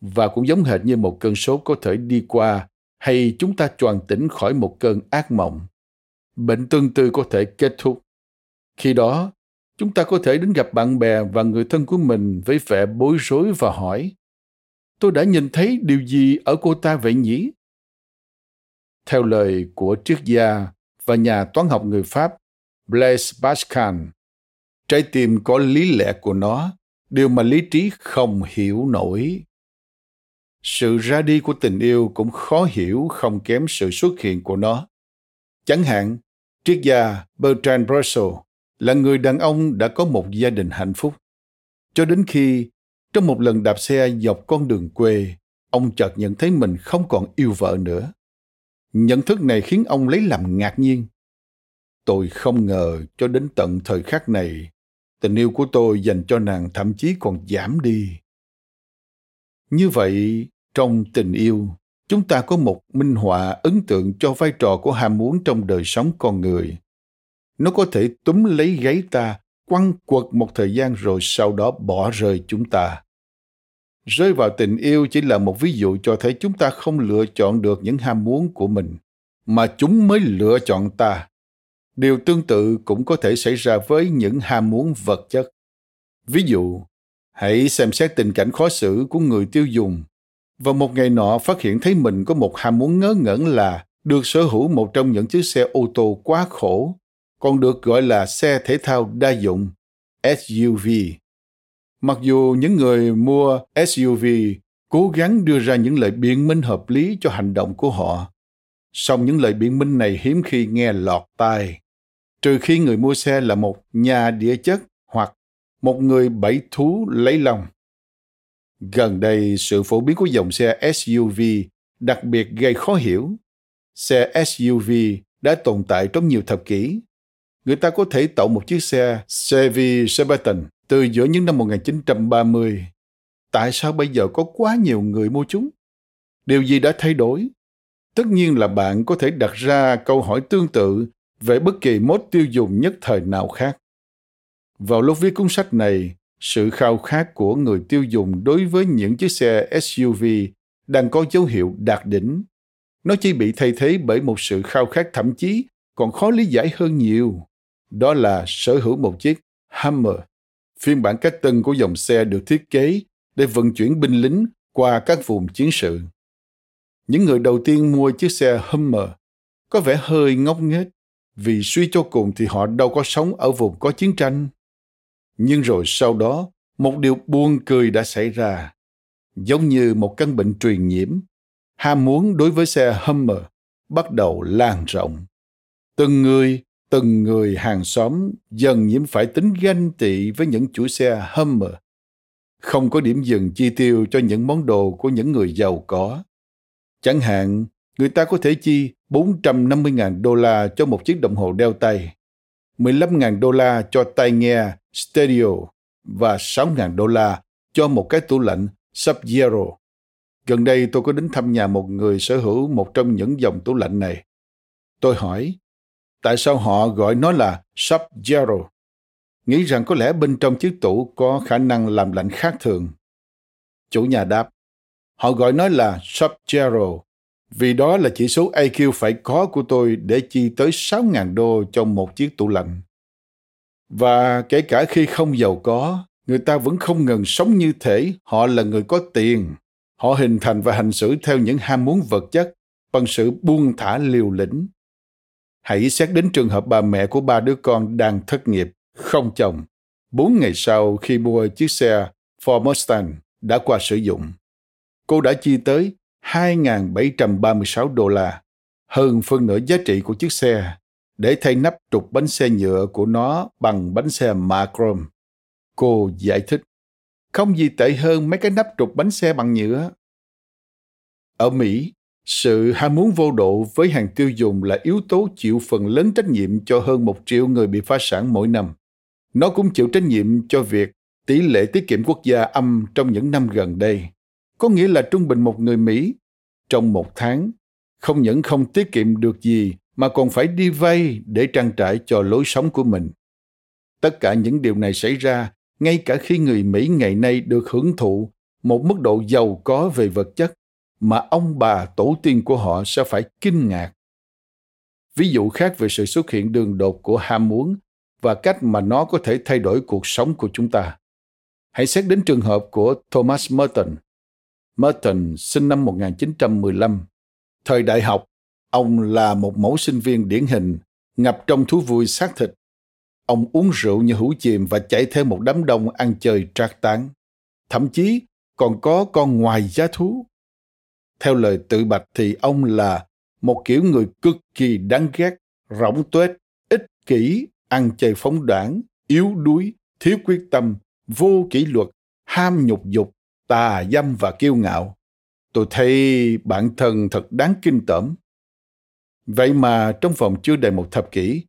A: Và cũng giống hệt như một cơn sốt có thể đi qua hay chúng ta choàng tỉnh khỏi một cơn ác mộng. Bệnh tương tư có thể kết thúc. Khi đó, chúng ta có thể đến gặp bạn bè và người thân của mình với vẻ bối rối và hỏi tôi đã nhìn thấy điều gì ở cô ta vậy nhỉ? Theo lời của triết gia và nhà toán học người pháp blaise pascal trái tim có lý lẽ của nó điều mà lý trí không hiểu nổi. Sự ra đi của tình yêu cũng khó hiểu không kém sự xuất hiện của nó. Chẳng hạn triết gia bertrand russell là người đàn ông đã có một gia đình hạnh phúc. Cho đến khi, trong một lần đạp xe dọc con đường quê, ông chợt nhận thấy mình không còn yêu vợ nữa. Nhận thức này khiến ông lấy làm ngạc nhiên. Tôi không ngờ cho đến tận thời khắc này, tình yêu của tôi dành cho nàng thậm chí còn giảm đi. Như vậy, trong tình yêu, chúng ta có một minh họa ấn tượng cho vai trò của ham muốn trong đời sống con người nó có thể túm lấy gáy ta, quăng quật một thời gian rồi sau đó bỏ rơi chúng ta. Rơi vào tình yêu chỉ là một ví dụ cho thấy chúng ta không lựa chọn được những ham muốn của mình, mà chúng mới lựa chọn ta. Điều tương tự cũng có thể xảy ra với những ham muốn vật chất. Ví dụ, hãy xem xét tình cảnh khó xử của người tiêu dùng. Và một ngày nọ, phát hiện thấy mình có một ham muốn ngớ ngẩn là được sở hữu một trong những chiếc xe ô tô quá khổ còn được gọi là xe thể thao đa dụng SUV. Mặc dù những người mua SUV cố gắng đưa ra những lời biện minh hợp lý cho hành động của họ, song những lời biện minh này hiếm khi nghe lọt tai, trừ khi người mua xe là một nhà địa chất hoặc một người bẫy thú lấy lòng. Gần đây, sự phổ biến của dòng xe SUV đặc biệt gây khó hiểu. Xe SUV đã tồn tại trong nhiều thập kỷ người ta có thể tậu một chiếc xe Chevy Suburban từ giữa những năm 1930. Tại sao bây giờ có quá nhiều người mua chúng? Điều gì đã thay đổi? Tất nhiên là bạn có thể đặt ra câu hỏi tương tự về bất kỳ mốt tiêu dùng nhất thời nào khác. Vào lúc viết cuốn sách này, sự khao khát của người tiêu dùng đối với những chiếc xe SUV đang có dấu hiệu đạt đỉnh. Nó chỉ bị thay thế bởi một sự khao khát thậm chí còn khó lý giải hơn nhiều đó là sở hữu một chiếc Hammer, phiên bản cách tân của dòng xe được thiết kế để vận chuyển binh lính qua các vùng chiến sự. Những người đầu tiên mua chiếc xe Hummer có vẻ hơi ngốc nghếch vì suy cho cùng thì họ đâu có sống ở vùng có chiến tranh. Nhưng rồi sau đó, một điều buồn cười đã xảy ra. Giống như một căn bệnh truyền nhiễm, ham muốn đối với xe Hummer bắt đầu lan rộng. Từng người từng người hàng xóm dần nhiễm phải tính ganh tị với những chủ xe Hummer. Không có điểm dừng chi tiêu cho những món đồ của những người giàu có. Chẳng hạn, người ta có thể chi 450.000 đô la cho một chiếc đồng hồ đeo tay, 15.000 đô la cho tai nghe stereo và 6.000 đô la cho một cái tủ lạnh Sub-Zero. Gần đây tôi có đến thăm nhà một người sở hữu một trong những dòng tủ lạnh này. Tôi hỏi, tại sao họ gọi nó là Sub-Zero? Nghĩ rằng có lẽ bên trong chiếc tủ có khả năng làm lạnh khác thường. Chủ nhà đáp, họ gọi nó là Sub-Zero vì đó là chỉ số IQ phải có của tôi để chi tới 6.000 đô cho một chiếc tủ lạnh. Và kể cả khi không giàu có, người ta vẫn không ngừng sống như thể họ là người có tiền. Họ hình thành và hành xử theo những ham muốn vật chất bằng sự buông thả liều lĩnh Hãy xét đến trường hợp bà mẹ của ba đứa con đang thất nghiệp, không chồng. Bốn ngày sau khi mua chiếc xe Ford Mustang đã qua sử dụng, cô đã chi tới 2.736 đô la, hơn phân nửa giá trị của chiếc xe, để thay nắp trục bánh xe nhựa của nó bằng bánh xe mạ chrome. Cô giải thích, không gì tệ hơn mấy cái nắp trục bánh xe bằng nhựa. Ở Mỹ, sự ham muốn vô độ với hàng tiêu dùng là yếu tố chịu phần lớn trách nhiệm cho hơn một triệu người bị phá sản mỗi năm. Nó cũng chịu trách nhiệm cho việc tỷ lệ tiết kiệm quốc gia âm trong những năm gần đây. Có nghĩa là trung bình một người Mỹ trong một tháng không những không tiết kiệm được gì mà còn phải đi vay để trang trải cho lối sống của mình. Tất cả những điều này xảy ra ngay cả khi người Mỹ ngày nay được hưởng thụ một mức độ giàu có về vật chất mà ông bà tổ tiên của họ sẽ phải kinh ngạc. ví dụ khác về sự xuất hiện đường đột của ham muốn và cách mà nó có thể thay đổi cuộc sống của chúng ta. Hãy xét đến trường hợp của Thomas Merton. Merton sinh năm 1915. Thời đại học, ông là một mẫu sinh viên điển hình, ngập trong thú vui xác thịt. Ông uống rượu như hũ chìm và chạy theo một đám đông ăn chơi trác tán. Thậm chí còn có con ngoài giá thú. Theo lời tự bạch thì ông là một kiểu người cực kỳ đáng ghét, rỗng tuếch, ích kỷ, ăn chơi phóng đoán, yếu đuối, thiếu quyết tâm, vô kỷ luật, ham nhục dục, tà dâm và kiêu ngạo. Tôi thấy bản thân thật đáng kinh tởm. Vậy mà trong vòng chưa đầy một thập kỷ,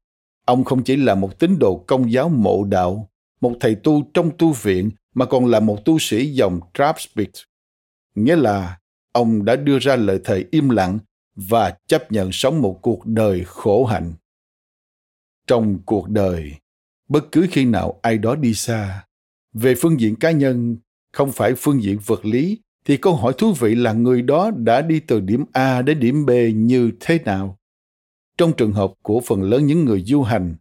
A: ông không chỉ là một tín đồ công giáo mộ đạo, một thầy tu trong tu viện mà còn là một tu sĩ dòng Trappist, Nghĩa là ông đã đưa ra lời thề im lặng và chấp nhận sống một cuộc đời khổ hạnh. Trong cuộc đời, bất cứ khi nào ai đó đi xa, về phương diện cá nhân, không phải phương diện vật lý, thì câu hỏi thú vị là người đó đã đi từ điểm A đến điểm B như thế nào? Trong trường hợp của phần lớn những người du hành,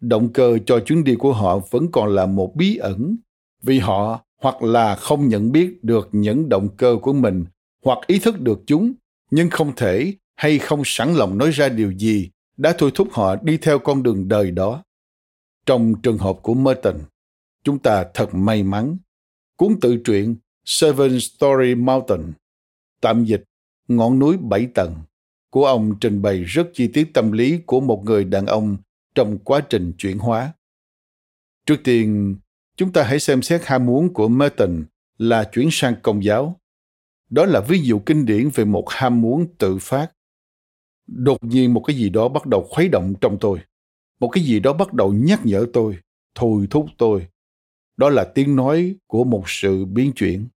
A: động cơ cho chuyến đi của họ vẫn còn là một bí ẩn vì họ hoặc là không nhận biết được những động cơ của mình hoặc ý thức được chúng nhưng không thể hay không sẵn lòng nói ra điều gì đã thôi thúc họ đi theo con đường đời đó. Trong trường hợp của Merton, chúng ta thật may mắn. Cuốn tự truyện Seven Story Mountain, tạm dịch ngọn núi bảy tầng, của ông trình bày rất chi tiết tâm lý của một người đàn ông trong quá trình chuyển hóa. Trước tiên, chúng ta hãy xem xét ham muốn của Merton là chuyển sang công giáo. Đó là ví dụ kinh điển về một ham muốn tự phát. Đột nhiên một cái gì đó bắt đầu khuấy động trong tôi. Một cái gì đó bắt đầu nhắc nhở tôi, thôi thúc tôi. Đó là tiếng nói của một sự biến chuyển.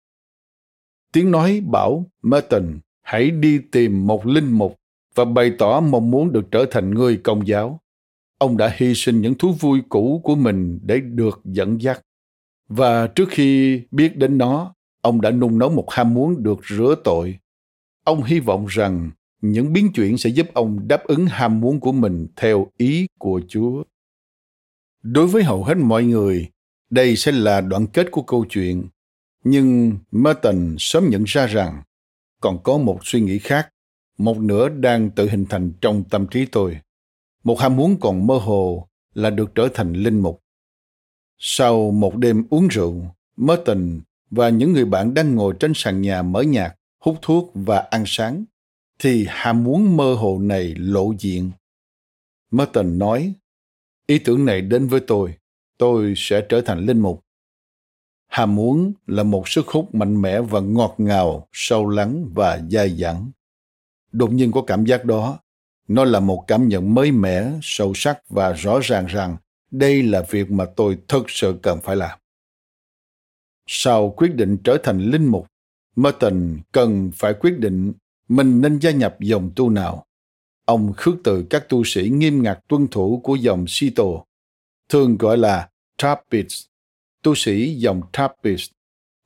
A: Tiếng nói bảo Merton hãy đi tìm một linh mục và bày tỏ mong muốn được trở thành người công giáo. Ông đã hy sinh những thú vui cũ của mình để được dẫn dắt. Và trước khi biết đến nó, ông đã nung nấu một ham muốn được rửa tội. Ông hy vọng rằng những biến chuyển sẽ giúp ông đáp ứng ham muốn của mình theo ý của Chúa. Đối với hầu hết mọi người, đây sẽ là đoạn kết của câu chuyện. Nhưng Merton sớm nhận ra rằng còn có một suy nghĩ khác, một nửa đang tự hình thành trong tâm trí tôi. Một ham muốn còn mơ hồ là được trở thành linh mục. Sau một đêm uống rượu, Merton và những người bạn đang ngồi trên sàn nhà mở nhạc, hút thuốc và ăn sáng, thì ham muốn mơ hồ này lộ diện. Merton nói, ý tưởng này đến với tôi, tôi sẽ trở thành linh mục. Ham muốn là một sức hút mạnh mẽ và ngọt ngào, sâu lắng và dai dẳng. Đột nhiên có cảm giác đó, nó là một cảm nhận mới mẻ, sâu sắc và rõ ràng rằng đây là việc mà tôi thực sự cần phải làm. Sau quyết định trở thành linh mục, Merton cần phải quyết định mình nên gia nhập dòng tu nào. Ông khước từ các tu sĩ nghiêm ngặt tuân thủ của dòng Sito, thường gọi là Trappist, tu sĩ dòng Trappist,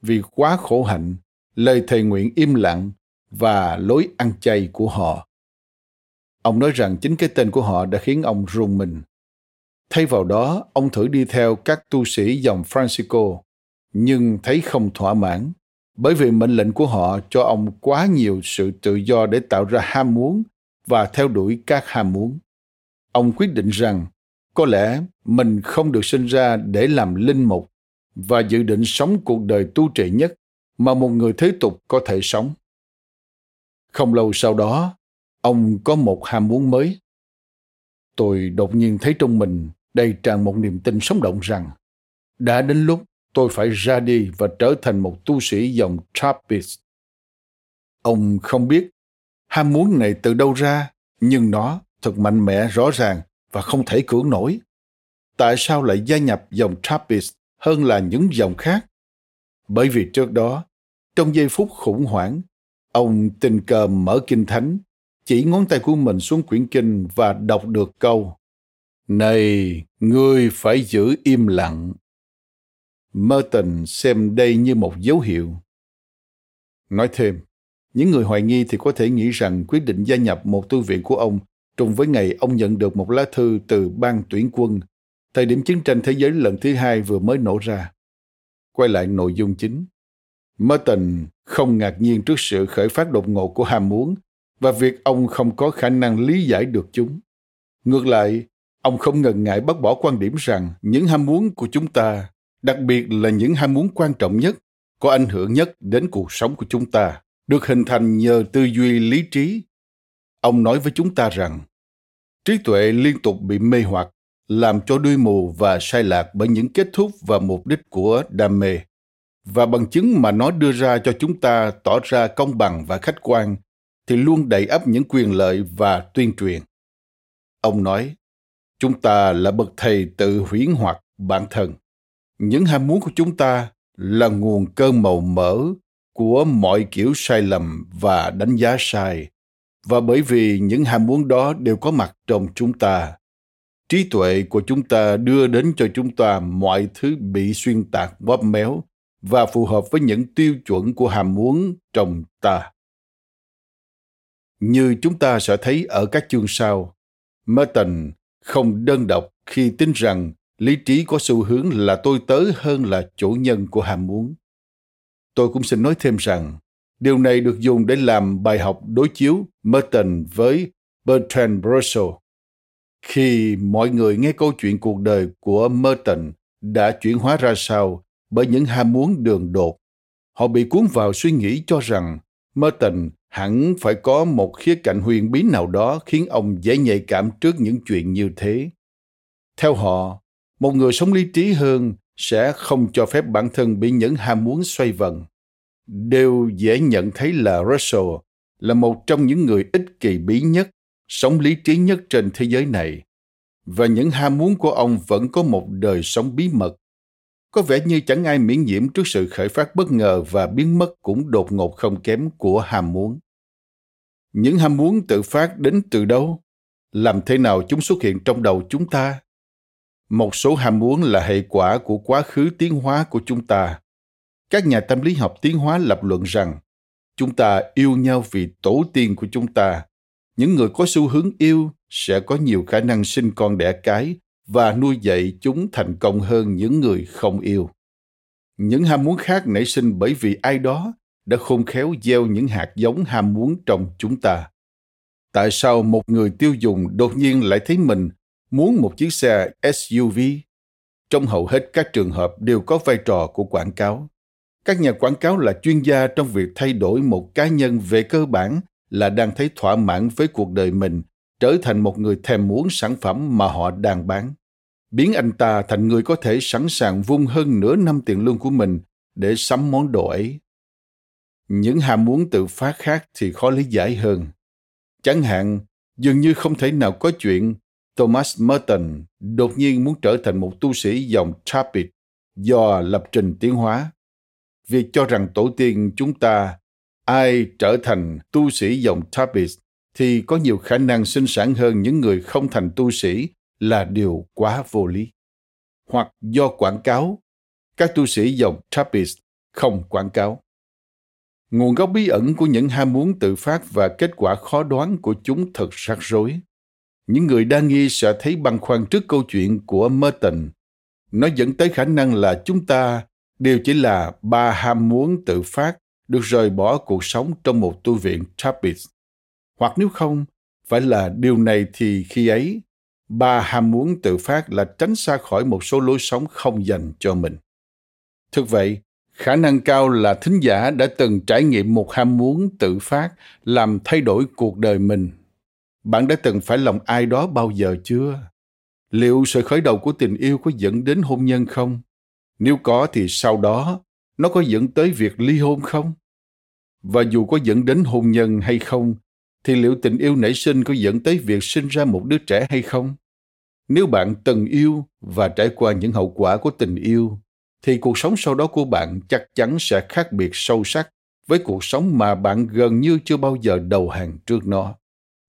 A: vì quá khổ hạnh, lời thề nguyện im lặng và lối ăn chay của họ. Ông nói rằng chính cái tên của họ đã khiến ông rùng mình. Thay vào đó, ông thử đi theo các tu sĩ dòng Francisco, nhưng thấy không thỏa mãn, bởi vì mệnh lệnh của họ cho ông quá nhiều sự tự do để tạo ra ham muốn và theo đuổi các ham muốn. Ông quyết định rằng có lẽ mình không được sinh ra để làm linh mục và dự định sống cuộc đời tu trì nhất mà một người thế tục có thể sống. Không lâu sau đó, ông có một ham muốn mới. Tôi đột nhiên thấy trong mình đầy tràn một niềm tin sống động rằng đã đến lúc tôi phải ra đi và trở thành một tu sĩ dòng Trappist. Ông không biết ham muốn này từ đâu ra, nhưng nó thật mạnh mẽ rõ ràng và không thể cưỡng nổi. Tại sao lại gia nhập dòng Trappist hơn là những dòng khác? Bởi vì trước đó, trong giây phút khủng hoảng, ông tình cờ mở kinh thánh, chỉ ngón tay của mình xuống quyển kinh và đọc được câu Này, ngươi phải giữ im lặng Merton xem đây như một dấu hiệu. Nói thêm, những người hoài nghi thì có thể nghĩ rằng quyết định gia nhập một tu viện của ông trùng với ngày ông nhận được một lá thư từ ban tuyển quân, thời điểm chiến tranh thế giới lần thứ hai vừa mới nổ ra. Quay lại nội dung chính. Merton không ngạc nhiên trước sự khởi phát đột ngột của ham muốn và việc ông không có khả năng lý giải được chúng. Ngược lại, ông không ngần ngại bác bỏ quan điểm rằng những ham muốn của chúng ta, đặc biệt là những ham muốn quan trọng nhất, có ảnh hưởng nhất đến cuộc sống của chúng ta, được hình thành nhờ tư duy lý trí. Ông nói với chúng ta rằng, trí tuệ liên tục bị mê hoặc, làm cho đuôi mù và sai lạc bởi những kết thúc và mục đích của đam mê. Và bằng chứng mà nó đưa ra cho chúng ta tỏ ra công bằng và khách quan thì luôn đầy ắp những quyền lợi và tuyên truyền. Ông nói chúng ta là bậc thầy tự huyễn hoặc bản thân những ham muốn của chúng ta là nguồn cơn màu mỡ của mọi kiểu sai lầm và đánh giá sai và bởi vì những ham muốn đó đều có mặt trong chúng ta trí tuệ của chúng ta đưa đến cho chúng ta mọi thứ bị xuyên tạc bóp méo và phù hợp với những tiêu chuẩn của ham muốn trong ta. Như chúng ta sẽ thấy ở các chương sau, Merton không đơn độc khi tin rằng lý trí có xu hướng là tôi tớ hơn là chủ nhân của ham muốn. Tôi cũng xin nói thêm rằng, điều này được dùng để làm bài học đối chiếu Merton với Bertrand Russell. Khi mọi người nghe câu chuyện cuộc đời của Merton đã chuyển hóa ra sao bởi những ham muốn đường đột. Họ bị cuốn vào suy nghĩ cho rằng Merton hẳn phải có một khía cạnh huyền bí nào đó khiến ông dễ nhạy cảm trước những chuyện như thế. Theo họ, một người sống lý trí hơn sẽ không cho phép bản thân bị những ham muốn xoay vần. Đều dễ nhận thấy là Russell là một trong những người ích kỳ bí nhất, sống lý trí nhất trên thế giới này. Và những ham muốn của ông vẫn có một đời sống bí mật có vẻ như chẳng ai miễn nhiễm trước sự khởi phát bất ngờ và biến mất cũng đột ngột không kém của ham muốn. Những ham muốn tự phát đến từ đâu? Làm thế nào chúng xuất hiện trong đầu chúng ta? Một số ham muốn là hệ quả của quá khứ tiến hóa của chúng ta. Các nhà tâm lý học tiến hóa lập luận rằng, chúng ta yêu nhau vì tổ tiên của chúng ta. Những người có xu hướng yêu sẽ có nhiều khả năng sinh con đẻ cái và nuôi dạy chúng thành công hơn những người không yêu. Những ham muốn khác nảy sinh bởi vì ai đó đã khôn khéo gieo những hạt giống ham muốn trong chúng ta. Tại sao một người tiêu dùng đột nhiên lại thấy mình muốn một chiếc xe SUV? Trong hầu hết các trường hợp đều có vai trò của quảng cáo. Các nhà quảng cáo là chuyên gia trong việc thay đổi một cá nhân về cơ bản là đang thấy thỏa mãn với cuộc đời mình, trở thành một người thèm muốn sản phẩm mà họ đang bán biến anh ta thành người có thể sẵn sàng vung hơn nửa năm tiền lương của mình để sắm món đồ ấy những ham muốn tự phát khác thì khó lý giải hơn chẳng hạn, dường như không thể nào có chuyện thomas merton đột nhiên muốn trở thành một tu sĩ dòng Trappist do lập trình tiến hóa việc cho rằng tổ tiên chúng ta ai trở thành tu sĩ dòng Trappist thì có nhiều khả năng sinh sản hơn những người không thành tu sĩ là điều quá vô lý. Hoặc do quảng cáo, các tu sĩ dòng Trappist không quảng cáo. Nguồn gốc bí ẩn của những ham muốn tự phát và kết quả khó đoán của chúng thật rắc rối. Những người đa nghi sẽ thấy băn khoăn trước câu chuyện của Merton. Nó dẫn tới khả năng là chúng ta đều chỉ là ba ham muốn tự phát được rời bỏ cuộc sống trong một tu viện Trappist. Hoặc nếu không, phải là điều này thì khi ấy, ba ham muốn tự phát là tránh xa khỏi một số lối sống không dành cho mình. Thực vậy, khả năng cao là thính giả đã từng trải nghiệm một ham muốn tự phát làm thay đổi cuộc đời mình. Bạn đã từng phải lòng ai đó bao giờ chưa? Liệu sự khởi đầu của tình yêu có dẫn đến hôn nhân không? Nếu có thì sau đó nó có dẫn tới việc ly hôn không? Và dù có dẫn đến hôn nhân hay không, thì liệu tình yêu nảy sinh có dẫn tới việc sinh ra một đứa trẻ hay không? Nếu bạn từng yêu và trải qua những hậu quả của tình yêu, thì cuộc sống sau đó của bạn chắc chắn sẽ khác biệt sâu sắc với cuộc sống mà bạn gần như chưa bao giờ đầu hàng trước nó.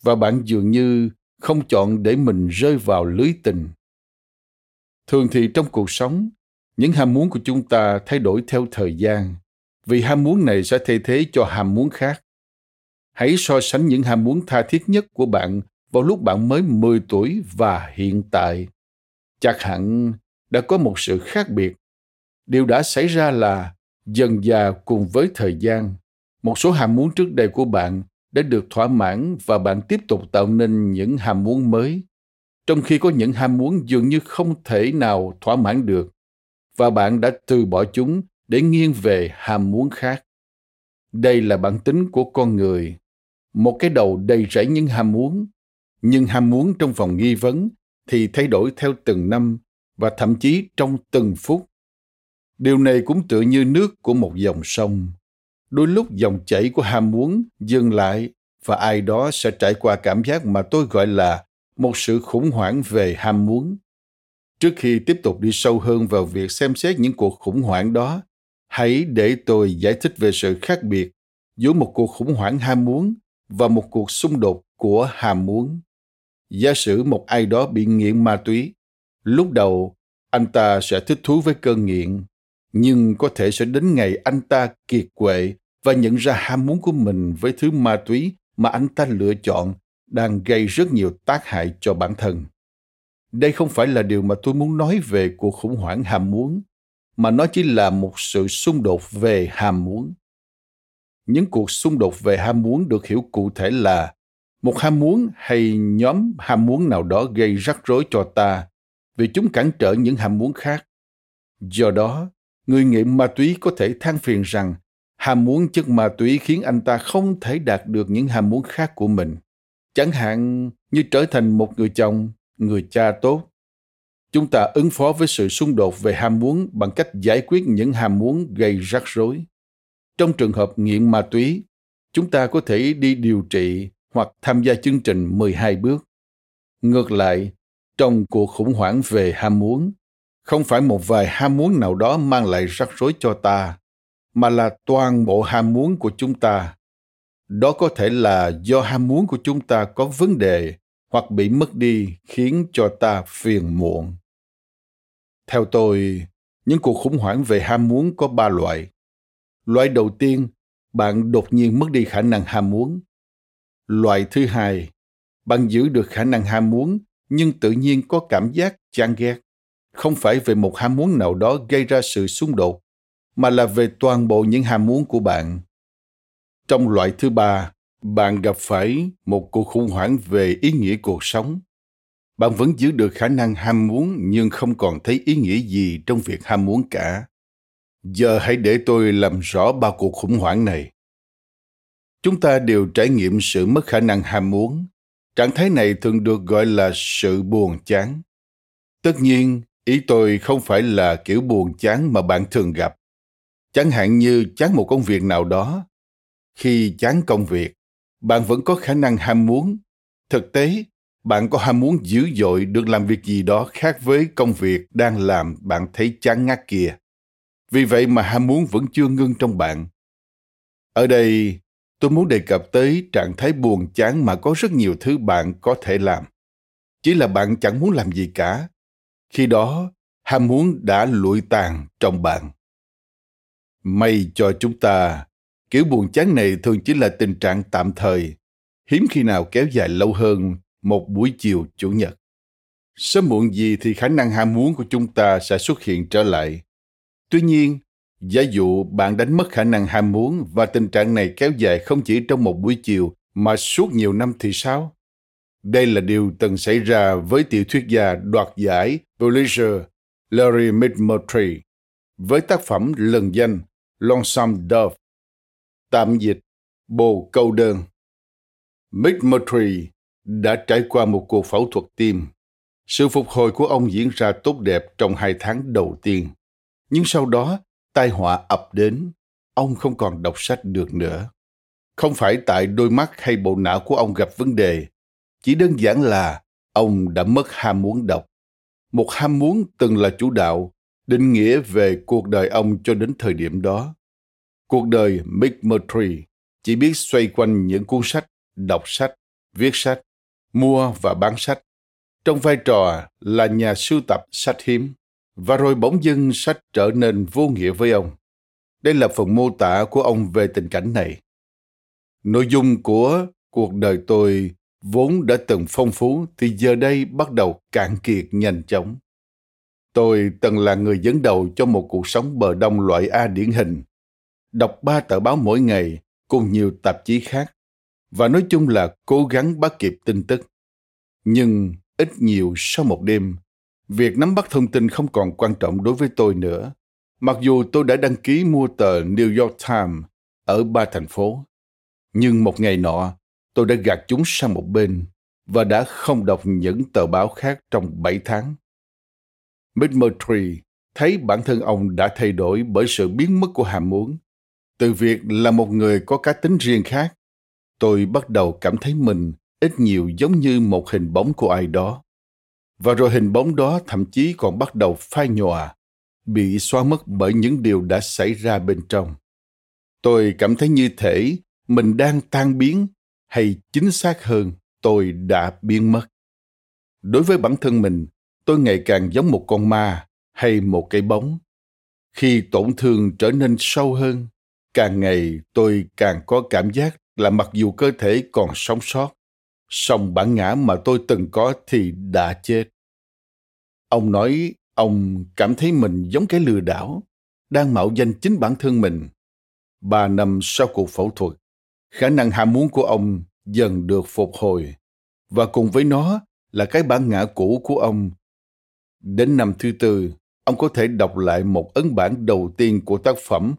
A: Và bạn dường như không chọn để mình rơi vào lưới tình. Thường thì trong cuộc sống, những ham muốn của chúng ta thay đổi theo thời gian, vì ham muốn này sẽ thay thế cho ham muốn khác hãy so sánh những ham muốn tha thiết nhất của bạn vào lúc bạn mới 10 tuổi và hiện tại. Chắc hẳn đã có một sự khác biệt. Điều đã xảy ra là dần dà cùng với thời gian, một số ham muốn trước đây của bạn đã được thỏa mãn và bạn tiếp tục tạo nên những ham muốn mới. Trong khi có những ham muốn dường như không thể nào thỏa mãn được, và bạn đã từ bỏ chúng để nghiêng về ham muốn khác. Đây là bản tính của con người. Một cái đầu đầy rẫy những ham muốn, nhưng ham muốn trong vòng nghi vấn thì thay đổi theo từng năm và thậm chí trong từng phút. Điều này cũng tựa như nước của một dòng sông đôi lúc dòng chảy của ham muốn dừng lại và ai đó sẽ trải qua cảm giác mà tôi gọi là một sự khủng hoảng về ham muốn. Trước khi tiếp tục đi sâu hơn vào việc xem xét những cuộc khủng hoảng đó, hãy để tôi giải thích về sự khác biệt giữa một cuộc khủng hoảng ham muốn và một cuộc xung đột của ham muốn. Giả sử một ai đó bị nghiện ma túy, lúc đầu anh ta sẽ thích thú với cơn nghiện nhưng có thể sẽ đến ngày anh ta kiệt quệ và nhận ra ham muốn của mình với thứ ma túy mà anh ta lựa chọn đang gây rất nhiều tác hại cho bản thân. Đây không phải là điều mà tôi muốn nói về cuộc khủng hoảng ham muốn, mà nó chỉ là một sự xung đột về ham muốn. Những cuộc xung đột về ham muốn được hiểu cụ thể là một ham muốn hay nhóm ham muốn nào đó gây rắc rối cho ta vì chúng cản trở những ham muốn khác. Do đó người nghiện ma túy có thể than phiền rằng ham muốn chất ma túy khiến anh ta không thể đạt được những ham muốn khác của mình. Chẳng hạn như trở thành một người chồng người cha tốt. Chúng ta ứng phó với sự xung đột về ham muốn bằng cách giải quyết những ham muốn gây rắc rối. Trong trường hợp nghiện ma túy chúng ta có thể đi điều trị hoặc tham gia chương trình 12 bước. Ngược lại, trong cuộc khủng hoảng về ham muốn, không phải một vài ham muốn nào đó mang lại rắc rối cho ta, mà là toàn bộ ham muốn của chúng ta. Đó có thể là do ham muốn của chúng ta có vấn đề hoặc bị mất đi khiến cho ta phiền muộn. Theo tôi những cuộc khủng hoảng về ham muốn có ba loại. Loại đầu tiên bạn đột nhiên mất đi khả năng ham muốn. Loại thứ hai bạn giữ được khả năng ham muốn nhưng tự nhiên có cảm giác chán ghét không phải về một ham muốn nào đó gây ra sự xung đột, mà là về toàn bộ những ham muốn của bạn. Trong loại thứ ba, bạn gặp phải một cuộc khủng hoảng về ý nghĩa cuộc sống. Bạn vẫn giữ được khả năng ham muốn nhưng không còn thấy ý nghĩa gì trong việc ham muốn cả. Giờ hãy để tôi làm rõ ba cuộc khủng hoảng này. Chúng ta đều trải nghiệm sự mất khả năng ham muốn. Trạng thái này thường được gọi là sự buồn chán. Tất nhiên ý tôi không phải là kiểu buồn chán mà bạn thường gặp. Chẳng hạn như chán một công việc nào đó. Khi chán công việc, bạn vẫn có khả năng ham muốn. Thực tế, bạn có ham muốn dữ dội được làm việc gì đó khác với công việc đang làm bạn thấy chán ngắt kia vì vậy mà ham muốn vẫn chưa ngưng trong bạn. Ở đây, tôi muốn đề cập tới trạng thái buồn chán mà có rất nhiều thứ bạn có thể làm. Chỉ là bạn chẳng muốn làm gì cả khi đó ham muốn đã lụi tàn trong bạn may cho chúng ta Kiểu buồn chán này thường chỉ là tình trạng tạm thời, hiếm khi nào kéo dài lâu hơn một buổi chiều chủ nhật. Sớm muộn gì thì khả năng ham muốn của chúng ta sẽ xuất hiện trở lại. Tuy nhiên, giả dụ bạn đánh mất khả năng ham muốn và tình trạng này kéo dài không chỉ trong một buổi chiều mà suốt nhiều năm thì sao? Đây là điều từng xảy ra với tiểu thuyết gia đoạt giải Pulitzer Larry McMurtry với tác phẩm lần danh Lonesome Dove tạm dịch bồ câu đơn. McMurtry đã trải qua một cuộc phẫu thuật tim. Sự phục hồi của ông diễn ra tốt đẹp trong hai tháng đầu tiên. Nhưng sau đó, tai họa ập đến. Ông không còn đọc sách được nữa. Không phải tại đôi mắt hay bộ não của ông gặp vấn đề. Chỉ đơn giản là ông đã mất ham muốn đọc. Một ham muốn từng là chủ đạo, định nghĩa về cuộc đời ông cho đến thời điểm đó. Cuộc đời Mick Murtry chỉ biết xoay quanh những cuốn sách, đọc sách, viết sách, mua và bán sách, trong vai trò là nhà sưu tập sách hiếm, và rồi bỗng dưng sách trở nên vô nghĩa với ông. Đây là phần mô tả của ông về tình cảnh này. Nội dung của cuộc đời tôi vốn đã từng phong phú thì giờ đây bắt đầu cạn kiệt nhanh chóng. Tôi từng là người dẫn đầu cho một cuộc sống bờ đông loại A điển hình, đọc ba tờ báo mỗi ngày cùng nhiều tạp chí khác và nói chung là cố gắng bắt kịp tin tức. Nhưng ít nhiều sau một đêm, việc nắm bắt thông tin không còn quan trọng đối với tôi nữa. Mặc dù tôi đã đăng ký mua tờ New York Times ở ba thành phố. Nhưng một ngày nọ, tôi đã gạt chúng sang một bên và đã không đọc những tờ báo khác trong bảy tháng. McMurtry thấy bản thân ông đã thay đổi bởi sự biến mất của ham muốn. Từ việc là một người có cá tính riêng khác, tôi bắt đầu cảm thấy mình ít nhiều giống như một hình bóng của ai đó. Và rồi hình bóng đó thậm chí còn bắt đầu phai nhòa, bị xóa mất bởi những điều đã xảy ra bên trong. Tôi cảm thấy như thể mình đang tan biến, hay chính xác hơn, tôi đã biến mất. Đối với bản thân mình, tôi ngày càng giống một con ma hay một cái bóng. Khi tổn thương trở nên sâu hơn, càng ngày tôi càng có cảm giác là mặc dù cơ thể còn sống sót, song bản ngã mà tôi từng có thì đã chết. Ông nói ông cảm thấy mình giống cái lừa đảo, đang mạo danh chính bản thân mình. Ba năm sau cuộc phẫu thuật, khả năng ham muốn của ông dần được phục hồi, và cùng với nó là cái bản ngã cũ của ông. Đến năm thứ tư, ông có thể đọc lại một ấn bản đầu tiên của tác phẩm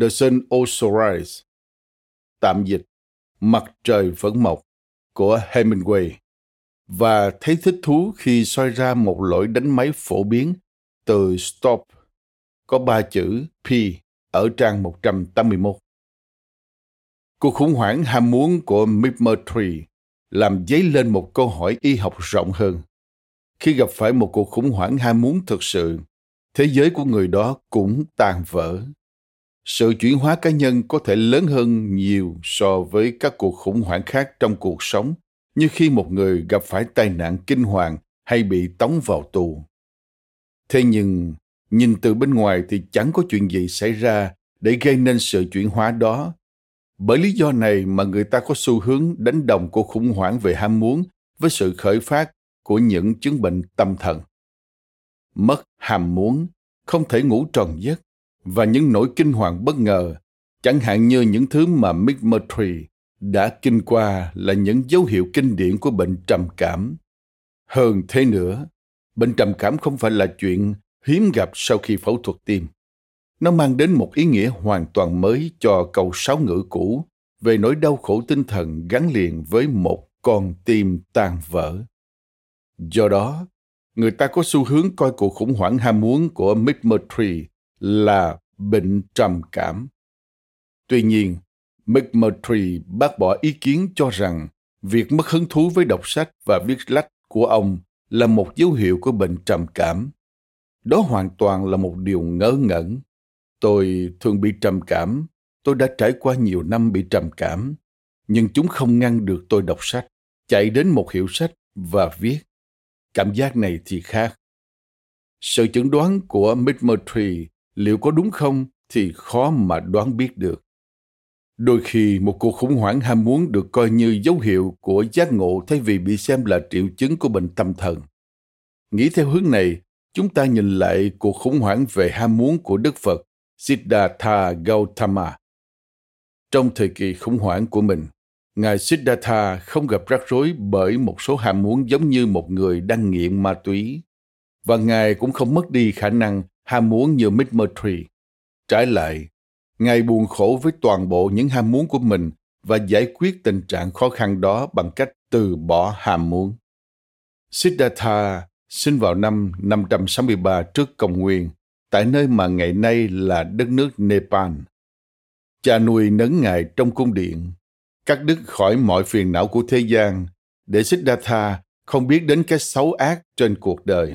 A: The Sun Also Rise, tạm dịch Mặt trời vẫn mọc của Hemingway và thấy thích thú khi soi ra một lỗi đánh máy phổ biến từ stop có ba chữ P ở trang 181. Cuộc khủng hoảng ham muốn của McMurtry làm dấy lên một câu hỏi y học rộng hơn. Khi gặp phải một cuộc khủng hoảng ham muốn thực sự, thế giới của người đó cũng tan vỡ. Sự chuyển hóa cá nhân có thể lớn hơn nhiều so với các cuộc khủng hoảng khác trong cuộc sống, như khi một người gặp phải tai nạn kinh hoàng hay bị tống vào tù. Thế nhưng, nhìn từ bên ngoài thì chẳng có chuyện gì xảy ra để gây nên sự chuyển hóa đó bởi lý do này mà người ta có xu hướng đánh đồng cuộc khủng hoảng về ham muốn với sự khởi phát của những chứng bệnh tâm thần. Mất ham muốn, không thể ngủ tròn giấc và những nỗi kinh hoàng bất ngờ, chẳng hạn như những thứ mà Mick Murtry đã kinh qua là những dấu hiệu kinh điển của bệnh trầm cảm. Hơn thế nữa, bệnh trầm cảm không phải là chuyện hiếm gặp sau khi phẫu thuật tim nó mang đến một ý nghĩa hoàn toàn mới cho câu sáo ngữ cũ về nỗi đau khổ tinh thần gắn liền với một con tim tan vỡ. Do đó, người ta có xu hướng coi cuộc khủng hoảng ham muốn của McMurtry là bệnh trầm cảm. Tuy nhiên, McMurtry bác bỏ ý kiến cho rằng việc mất hứng thú với đọc sách và viết lách của ông là một dấu hiệu của bệnh trầm cảm. Đó hoàn toàn là một điều ngớ ngẩn Tôi thường bị trầm cảm. Tôi đã trải qua nhiều năm bị trầm cảm, nhưng chúng không ngăn được tôi đọc sách, chạy đến một hiệu sách và viết. Cảm giác này thì khác. Sự chẩn đoán của McMurtry liệu có đúng không thì khó mà đoán biết được. Đôi khi một cuộc khủng hoảng ham muốn được coi như dấu hiệu của giác ngộ thay vì bị xem là triệu chứng của bệnh tâm thần. Nghĩ theo hướng này, chúng ta nhìn lại cuộc khủng hoảng về ham muốn của Đức Phật Siddhartha Gautama. Trong thời kỳ khủng hoảng của mình, Ngài Siddhartha không gặp rắc rối bởi một số ham muốn giống như một người đang nghiện ma túy, và Ngài cũng không mất đi khả năng ham muốn như Mithmurtry. Trái lại, Ngài buồn khổ với toàn bộ những ham muốn của mình và giải quyết tình trạng khó khăn đó bằng cách từ bỏ ham muốn. Siddhartha sinh vào năm 563 trước công nguyên tại nơi mà ngày nay là đất nước Nepal. Cha nuôi nấn ngài trong cung điện, cắt đứt khỏi mọi phiền não của thế gian để Siddhartha không biết đến cái xấu ác trên cuộc đời.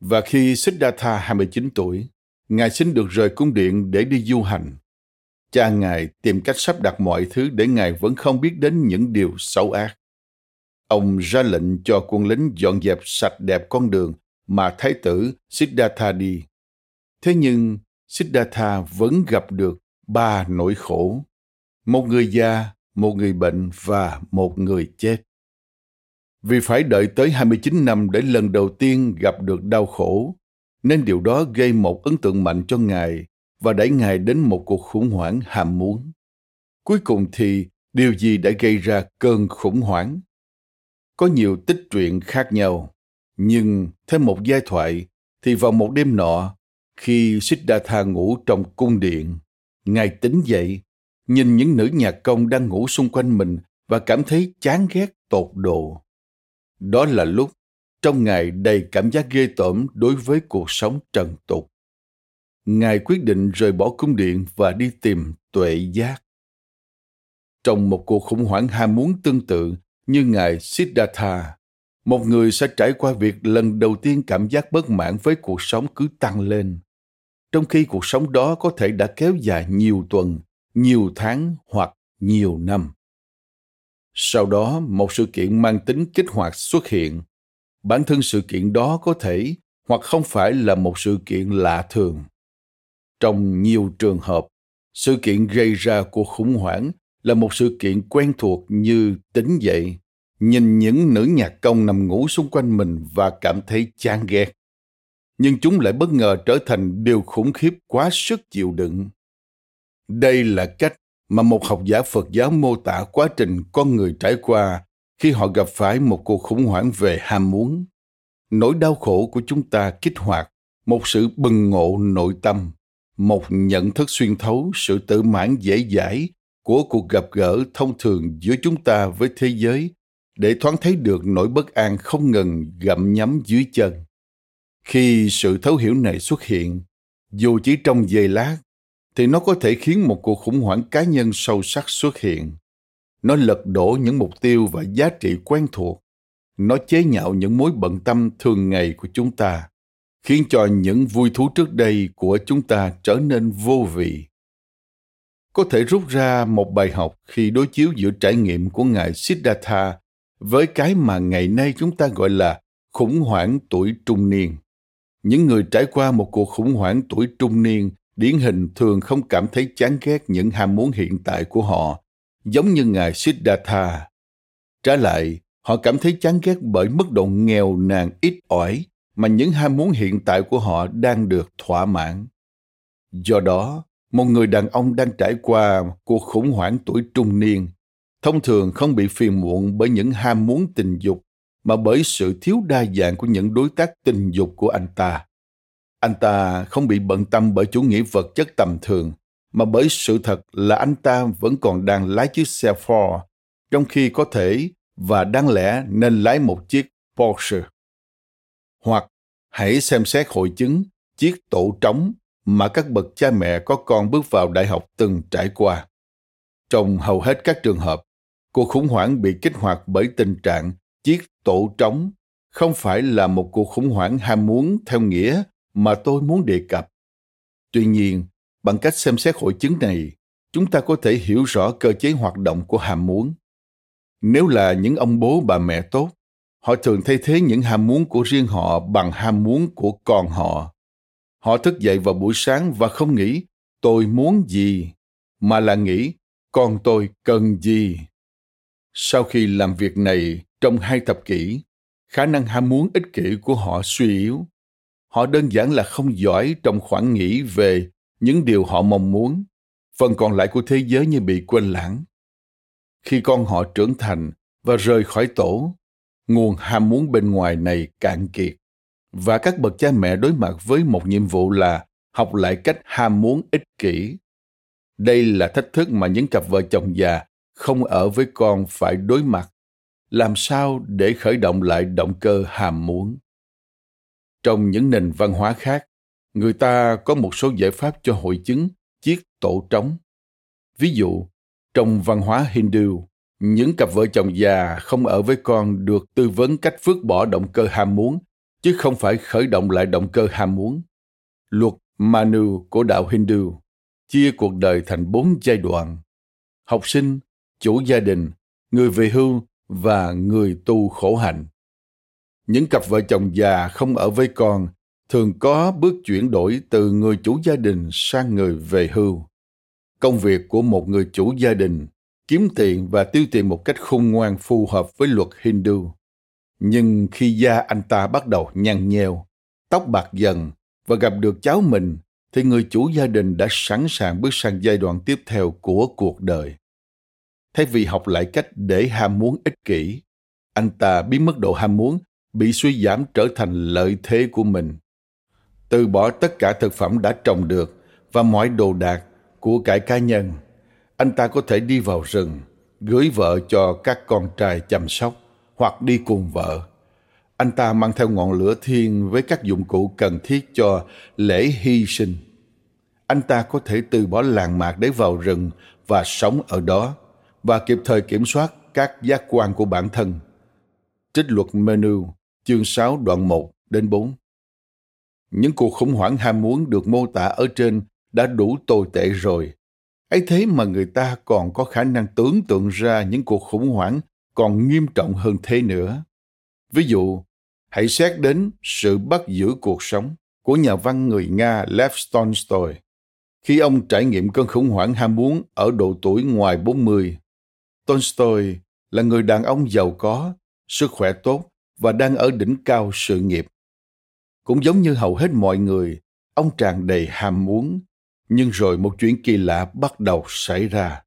A: Và khi Siddhartha 29 tuổi, Ngài xin được rời cung điện để đi du hành. Cha Ngài tìm cách sắp đặt mọi thứ để Ngài vẫn không biết đến những điều xấu ác. Ông ra lệnh cho quân lính dọn dẹp sạch đẹp con đường mà thái tử Siddhartha đi. Thế nhưng Siddhartha vẫn gặp được ba nỗi khổ. Một người già, một người bệnh và một người chết. Vì phải đợi tới 29 năm để lần đầu tiên gặp được đau khổ, nên điều đó gây một ấn tượng mạnh cho Ngài và đẩy Ngài đến một cuộc khủng hoảng ham muốn. Cuối cùng thì điều gì đã gây ra cơn khủng hoảng? Có nhiều tích truyện khác nhau, nhưng theo một giai thoại thì vào một đêm nọ, khi Siddhartha ngủ trong cung điện, Ngài tỉnh dậy, nhìn những nữ nhạc công đang ngủ xung quanh mình và cảm thấy chán ghét tột độ. Đó là lúc trong Ngài đầy cảm giác ghê tởm đối với cuộc sống trần tục. Ngài quyết định rời bỏ cung điện và đi tìm tuệ giác. Trong một cuộc khủng hoảng ham muốn tương tự như Ngài Siddhartha, một người sẽ trải qua việc lần đầu tiên cảm giác bất mãn với cuộc sống cứ tăng lên, trong khi cuộc sống đó có thể đã kéo dài nhiều tuần, nhiều tháng hoặc nhiều năm. Sau đó, một sự kiện mang tính kích hoạt xuất hiện. Bản thân sự kiện đó có thể hoặc không phải là một sự kiện lạ thường. Trong nhiều trường hợp, sự kiện gây ra cuộc khủng hoảng là một sự kiện quen thuộc như tỉnh dậy, nhìn những nữ nhạc công nằm ngủ xung quanh mình và cảm thấy chán ghét. Nhưng chúng lại bất ngờ trở thành điều khủng khiếp quá sức chịu đựng. Đây là cách mà một học giả Phật giáo mô tả quá trình con người trải qua khi họ gặp phải một cuộc khủng hoảng về ham muốn. Nỗi đau khổ của chúng ta kích hoạt một sự bừng ngộ nội tâm, một nhận thức xuyên thấu sự tự mãn dễ dãi của cuộc gặp gỡ thông thường giữa chúng ta với thế giới để thoáng thấy được nỗi bất an không ngừng gặm nhấm dưới chân. Khi sự thấu hiểu này xuất hiện, dù chỉ trong giây lát, thì nó có thể khiến một cuộc khủng hoảng cá nhân sâu sắc xuất hiện. Nó lật đổ những mục tiêu và giá trị quen thuộc. Nó chế nhạo những mối bận tâm thường ngày của chúng ta, khiến cho những vui thú trước đây của chúng ta trở nên vô vị có thể rút ra một bài học khi đối chiếu giữa trải nghiệm của ngài Siddhartha với cái mà ngày nay chúng ta gọi là khủng hoảng tuổi trung niên. Những người trải qua một cuộc khủng hoảng tuổi trung niên điển hình thường không cảm thấy chán ghét những ham muốn hiện tại của họ, giống như ngài Siddhartha. Trái lại, họ cảm thấy chán ghét bởi mức độ nghèo nàn ít ỏi mà những ham muốn hiện tại của họ đang được thỏa mãn. Do đó, một người đàn ông đang trải qua cuộc khủng hoảng tuổi trung niên thông thường không bị phiền muộn bởi những ham muốn tình dục mà bởi sự thiếu đa dạng của những đối tác tình dục của anh ta anh ta không bị bận tâm bởi chủ nghĩa vật chất tầm thường mà bởi sự thật là anh ta vẫn còn đang lái chiếc xe Ford trong khi có thể và đáng lẽ nên lái một chiếc Porsche. Hoặc hãy xem xét hội chứng chiếc tổ trống mà các bậc cha mẹ có con bước vào đại học từng trải qua. Trong hầu hết các trường hợp, cuộc khủng hoảng bị kích hoạt bởi tình trạng chiếc tổ trống không phải là một cuộc khủng hoảng ham muốn theo nghĩa mà tôi muốn đề cập. Tuy nhiên, bằng cách xem xét hội chứng này, chúng ta có thể hiểu rõ cơ chế hoạt động của ham muốn. Nếu là những ông bố bà mẹ tốt, họ thường thay thế những ham muốn của riêng họ bằng ham muốn của con họ Họ thức dậy vào buổi sáng và không nghĩ tôi muốn gì, mà là nghĩ con tôi cần gì. Sau khi làm việc này trong hai thập kỷ, khả năng ham muốn ích kỷ của họ suy yếu. Họ đơn giản là không giỏi trong khoảng nghĩ về những điều họ mong muốn. Phần còn lại của thế giới như bị quên lãng. Khi con họ trưởng thành và rời khỏi tổ, nguồn ham muốn bên ngoài này cạn kiệt và các bậc cha mẹ đối mặt với một nhiệm vụ là học lại cách ham muốn ích kỷ đây là thách thức mà những cặp vợ chồng già không ở với con phải đối mặt làm sao để khởi động lại động cơ hàm muốn trong những nền văn hóa khác người ta có một số giải pháp cho hội chứng chiếc tổ trống ví dụ trong văn hóa hindu những cặp vợ chồng già không ở với con được tư vấn cách vứt bỏ động cơ ham muốn chứ không phải khởi động lại động cơ ham muốn. Luật Manu của đạo Hindu chia cuộc đời thành bốn giai đoạn. Học sinh, chủ gia đình, người về hưu và người tu khổ hạnh. Những cặp vợ chồng già không ở với con thường có bước chuyển đổi từ người chủ gia đình sang người về hưu. Công việc của một người chủ gia đình kiếm tiền và tiêu tiền một cách khôn ngoan phù hợp với luật Hindu. Nhưng khi da anh ta bắt đầu nhăn nheo, tóc bạc dần và gặp được cháu mình, thì người chủ gia đình đã sẵn sàng bước sang giai đoạn tiếp theo của cuộc đời. Thay vì học lại cách để ham muốn ích kỷ, anh ta biến mức độ ham muốn bị suy giảm trở thành lợi thế của mình. Từ bỏ tất cả thực phẩm đã trồng được và mọi đồ đạc của cải cá nhân, anh ta có thể đi vào rừng, gửi vợ cho các con trai chăm sóc hoặc đi cùng vợ. Anh ta mang theo ngọn lửa thiên với các dụng cụ cần thiết cho lễ hy sinh. Anh ta có thể từ bỏ làng mạc để vào rừng và sống ở đó và kịp thời kiểm soát các giác quan của bản thân. Trích luật menu, chương 6 đoạn 1 đến 4. Những cuộc khủng hoảng ham muốn được mô tả ở trên đã đủ tồi tệ rồi. ấy thế mà người ta còn có khả năng tưởng tượng ra những cuộc khủng hoảng còn nghiêm trọng hơn thế nữa. Ví dụ, hãy xét đến sự bắt giữ cuộc sống của nhà văn người Nga Lev Tolstoy khi ông trải nghiệm cơn khủng hoảng ham muốn ở độ tuổi ngoài 40. Tolstoy là người đàn ông giàu có, sức khỏe tốt và đang ở đỉnh cao sự nghiệp. Cũng giống như hầu hết mọi người, ông tràn đầy ham muốn, nhưng rồi một chuyện kỳ lạ bắt đầu xảy ra.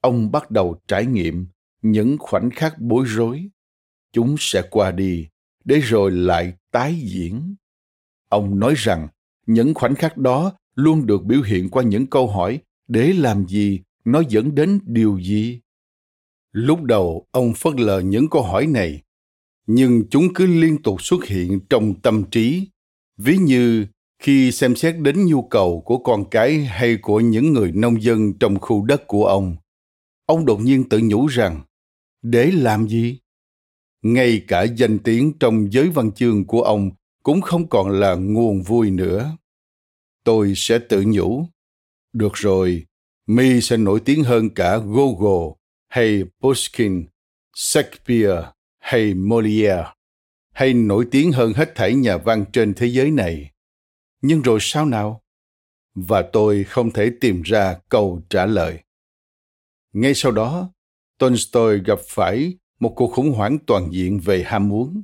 A: Ông bắt đầu trải nghiệm những khoảnh khắc bối rối. Chúng sẽ qua đi, để rồi lại tái diễn. Ông nói rằng những khoảnh khắc đó luôn được biểu hiện qua những câu hỏi để làm gì, nó dẫn đến điều gì. Lúc đầu ông phớt lờ những câu hỏi này, nhưng chúng cứ liên tục xuất hiện trong tâm trí. Ví như khi xem xét đến nhu cầu của con cái hay của những người nông dân trong khu đất của ông, ông đột nhiên tự nhủ rằng, để làm gì? Ngay cả danh tiếng trong giới văn chương của ông cũng không còn là nguồn vui nữa. Tôi sẽ tự nhủ, được rồi, mi sẽ nổi tiếng hơn cả Google hay Pushkin, Shakespeare hay Molière, hay nổi tiếng hơn hết thảy nhà văn trên thế giới này. Nhưng rồi sao nào? Và tôi không thể tìm ra câu trả lời. Ngay sau đó, Tolstoy gặp phải một cuộc khủng hoảng toàn diện về ham muốn.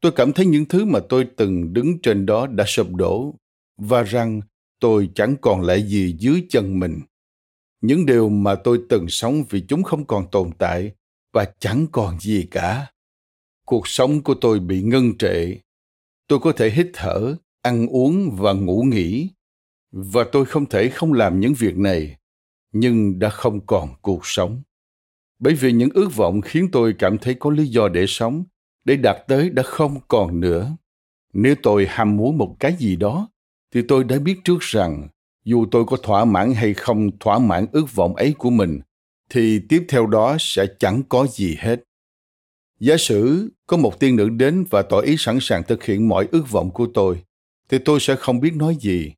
A: Tôi cảm thấy những thứ mà tôi từng đứng trên đó đã sụp đổ và rằng tôi chẳng còn lại gì dưới chân mình những điều mà tôi từng sống vì chúng không còn tồn tại và chẳng còn gì cả. Cuộc sống của tôi bị ngân trệ. Tôi có thể hít thở, ăn uống và ngủ nghỉ. Và tôi không thể không làm những việc này, nhưng đã không còn cuộc sống. Bởi vì những ước vọng khiến tôi cảm thấy có lý do để sống, để đạt tới đã không còn nữa. Nếu tôi ham muốn một cái gì đó, thì tôi đã biết trước rằng dù tôi có thỏa mãn hay không thỏa mãn ước vọng ấy của mình, thì tiếp theo đó sẽ chẳng có gì hết. Giả sử có một tiên nữ đến và tỏ ý sẵn sàng thực hiện mọi ước vọng của tôi, thì tôi sẽ không biết nói gì.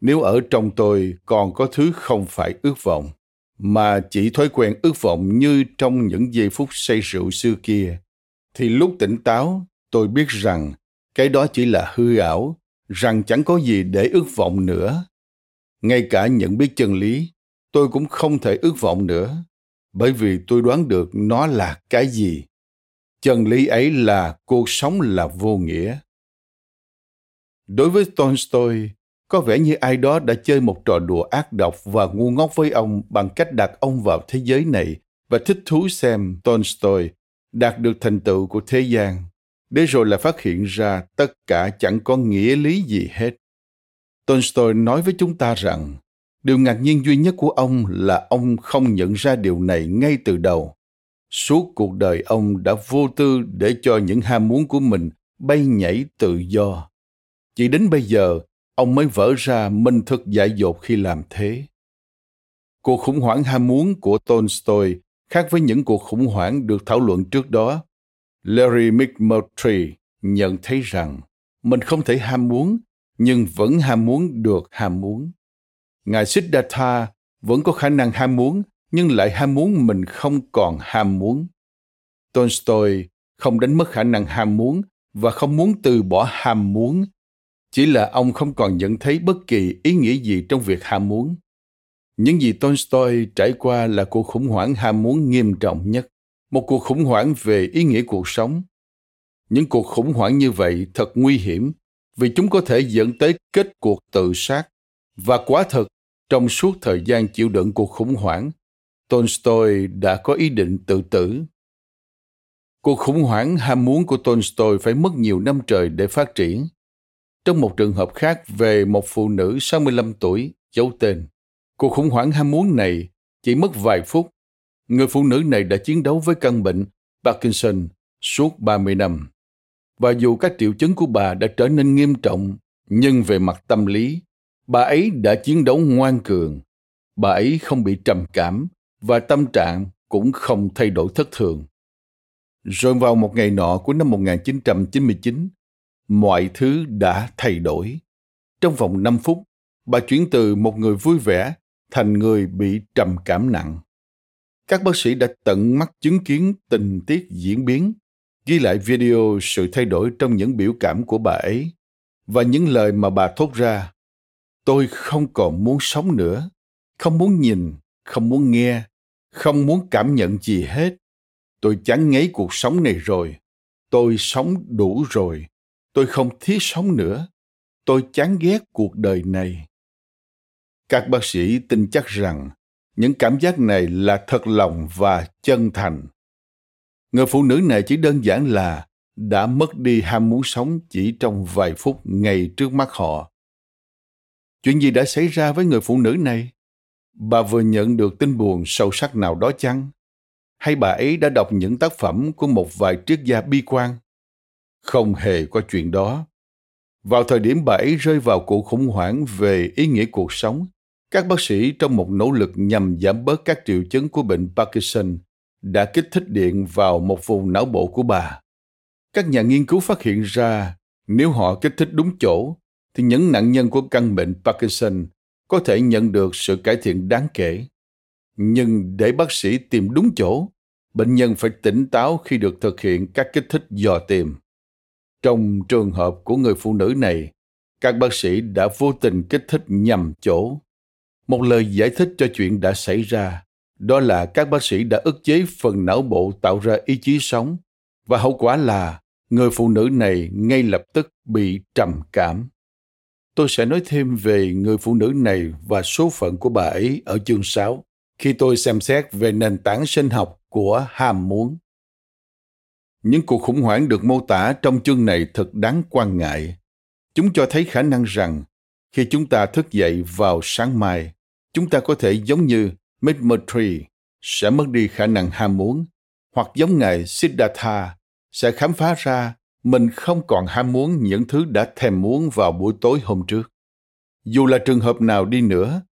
A: Nếu ở trong tôi còn có thứ không phải ước vọng, mà chỉ thói quen ước vọng như trong những giây phút say rượu xưa kia, thì lúc tỉnh táo, tôi biết rằng cái đó chỉ là hư ảo, rằng chẳng có gì để ước vọng nữa ngay cả nhận biết chân lý, tôi cũng không thể ước vọng nữa, bởi vì tôi đoán được nó là cái gì. Chân lý ấy là cuộc sống là vô nghĩa. Đối với tolstoy, có vẻ như ai đó đã chơi một trò đùa ác độc và ngu ngốc với ông bằng cách đặt ông vào thế giới này và thích thú xem tolstoy đạt được thành tựu của thế gian. Để rồi lại phát hiện ra tất cả chẳng có nghĩa lý gì hết. Tolstoy nói với chúng ta rằng, điều ngạc nhiên duy nhất của ông là ông không nhận ra điều này ngay từ đầu. Suốt cuộc đời ông đã vô tư để cho những ham muốn của mình bay nhảy tự do. Chỉ đến bây giờ, ông mới vỡ ra minh thực dại dột khi làm thế. Cuộc khủng hoảng ham muốn của Tolstoy khác với những cuộc khủng hoảng được thảo luận trước đó Larry McMurtry nhận thấy rằng mình không thể ham muốn, nhưng vẫn ham muốn được ham muốn. Ngài Siddhartha vẫn có khả năng ham muốn, nhưng lại ham muốn mình không còn ham muốn. Tolstoy không đánh mất khả năng ham muốn và không muốn từ bỏ ham muốn. Chỉ là ông không còn nhận thấy bất kỳ ý nghĩa gì trong việc ham muốn. Những gì Tolstoy trải qua là cuộc khủng hoảng ham muốn nghiêm trọng nhất một cuộc khủng hoảng về ý nghĩa cuộc sống Những cuộc khủng hoảng như vậy thật nguy hiểm vì chúng có thể dẫn tới kết cuộc tự sát. Và quả thật, trong suốt thời gian chịu đựng cuộc khủng hoảng, Tolstoy đã có ý định tự tử. Cuộc khủng hoảng ham muốn của Tolstoy phải mất nhiều năm trời để phát triển. Trong một trường hợp khác về một phụ nữ 65 tuổi, giấu tên, cuộc khủng hoảng ham muốn này chỉ mất vài phút. Người phụ nữ này đã chiến đấu với căn bệnh Parkinson suốt 30 năm. Và dù các triệu chứng của bà đã trở nên nghiêm trọng, nhưng về mặt tâm lý, bà ấy đã chiến đấu ngoan cường. Bà ấy không bị trầm cảm và tâm trạng cũng không thay đổi thất thường. Rồi vào một ngày nọ của năm 1999, mọi thứ đã thay đổi. Trong vòng 5 phút, bà chuyển từ một người vui vẻ thành người bị trầm cảm nặng. Các bác sĩ đã tận mắt chứng kiến tình tiết diễn biến, ghi lại video sự thay đổi trong những biểu cảm của bà ấy và những lời mà bà thốt ra. Tôi không còn muốn sống nữa, không muốn nhìn, không muốn nghe, không muốn cảm nhận gì hết. Tôi chán ngấy cuộc sống này rồi. Tôi sống đủ rồi. Tôi không thiết sống nữa. Tôi chán ghét cuộc đời này. Các bác sĩ tin chắc rằng những cảm giác này là thật lòng và chân thành. Người phụ nữ này chỉ đơn giản là đã mất đi ham muốn sống chỉ trong vài phút ngay trước mắt họ. Chuyện gì đã xảy ra với người phụ nữ này? Bà vừa nhận được tin buồn sâu sắc nào đó chăng? Hay bà ấy đã đọc những tác phẩm của một vài triết gia bi quan? Không hề có chuyện đó. Vào thời điểm bà ấy rơi vào cuộc khủng hoảng về ý nghĩa cuộc sống, các bác sĩ trong một nỗ lực nhằm giảm bớt các triệu chứng của bệnh Parkinson đã kích thích điện vào một vùng não bộ của bà. Các nhà nghiên cứu phát hiện ra nếu họ kích thích đúng chỗ thì những nạn nhân của căn bệnh Parkinson có thể nhận được sự cải thiện đáng kể. Nhưng để bác sĩ tìm đúng chỗ, bệnh nhân phải tỉnh táo khi được thực hiện các kích thích dò tìm. Trong trường hợp của người phụ nữ này, các bác sĩ đã vô tình kích thích nhầm chỗ. Một lời giải thích cho chuyện đã xảy ra, đó là các bác sĩ đã ức chế phần não bộ tạo ra ý chí sống, và hậu quả là người phụ nữ này ngay lập tức bị trầm cảm. Tôi sẽ nói thêm về người phụ nữ này và số phận của bà ấy ở chương 6 khi tôi xem xét về nền tảng sinh học của ham muốn. Những cuộc khủng hoảng được mô tả trong chương này thật đáng quan ngại. Chúng cho thấy khả năng rằng khi chúng ta thức dậy vào sáng mai, chúng ta có thể giống như Mitmotri sẽ mất đi khả năng ham muốn, hoặc giống ngài Siddhartha sẽ khám phá ra mình không còn ham muốn những thứ đã thèm muốn vào buổi tối hôm trước. Dù là trường hợp nào đi nữa,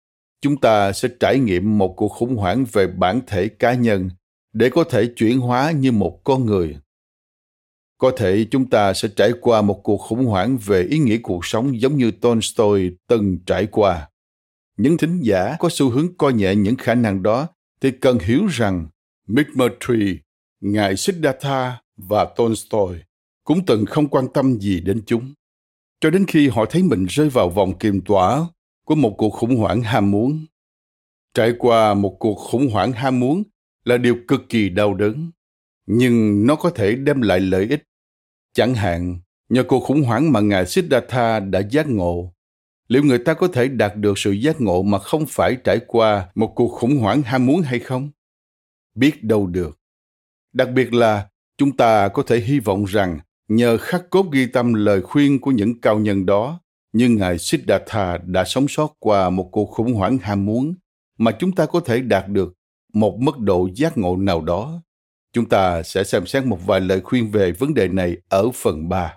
A: chúng ta sẽ trải nghiệm một cuộc khủng hoảng về bản thể cá nhân để có thể chuyển hóa như một con người. Có thể chúng ta sẽ trải qua một cuộc khủng hoảng về ý nghĩa cuộc sống giống như Tolstoy từng trải qua. Những thính giả có xu hướng coi nhẹ những khả năng đó thì cần hiểu rằng McMurtry, Ngài Siddhartha và Tolstoy cũng từng không quan tâm gì đến chúng. Cho đến khi họ thấy mình rơi vào vòng kiềm tỏa của một cuộc khủng hoảng ham muốn. Trải qua một cuộc khủng hoảng ham muốn là điều cực kỳ đau đớn nhưng nó có thể đem lại lợi ích. Chẳng hạn nhờ cuộc khủng hoảng mà ngài siddhartha đã giác ngộ liệu người ta có thể đạt được sự giác ngộ mà không phải trải qua một cuộc khủng hoảng ham muốn hay không? Biết đâu được. Đặc biệt là, chúng ta có thể hy vọng rằng, nhờ khắc cốt ghi tâm lời khuyên của những cao nhân đó nhưng ngài siddhartha đã sống sót qua một cuộc khủng hoảng ham muốn, mà chúng ta có thể đạt được một mức độ giác ngộ nào đó. Chúng ta sẽ xem xét một vài lời khuyên về vấn đề này ở phần 3.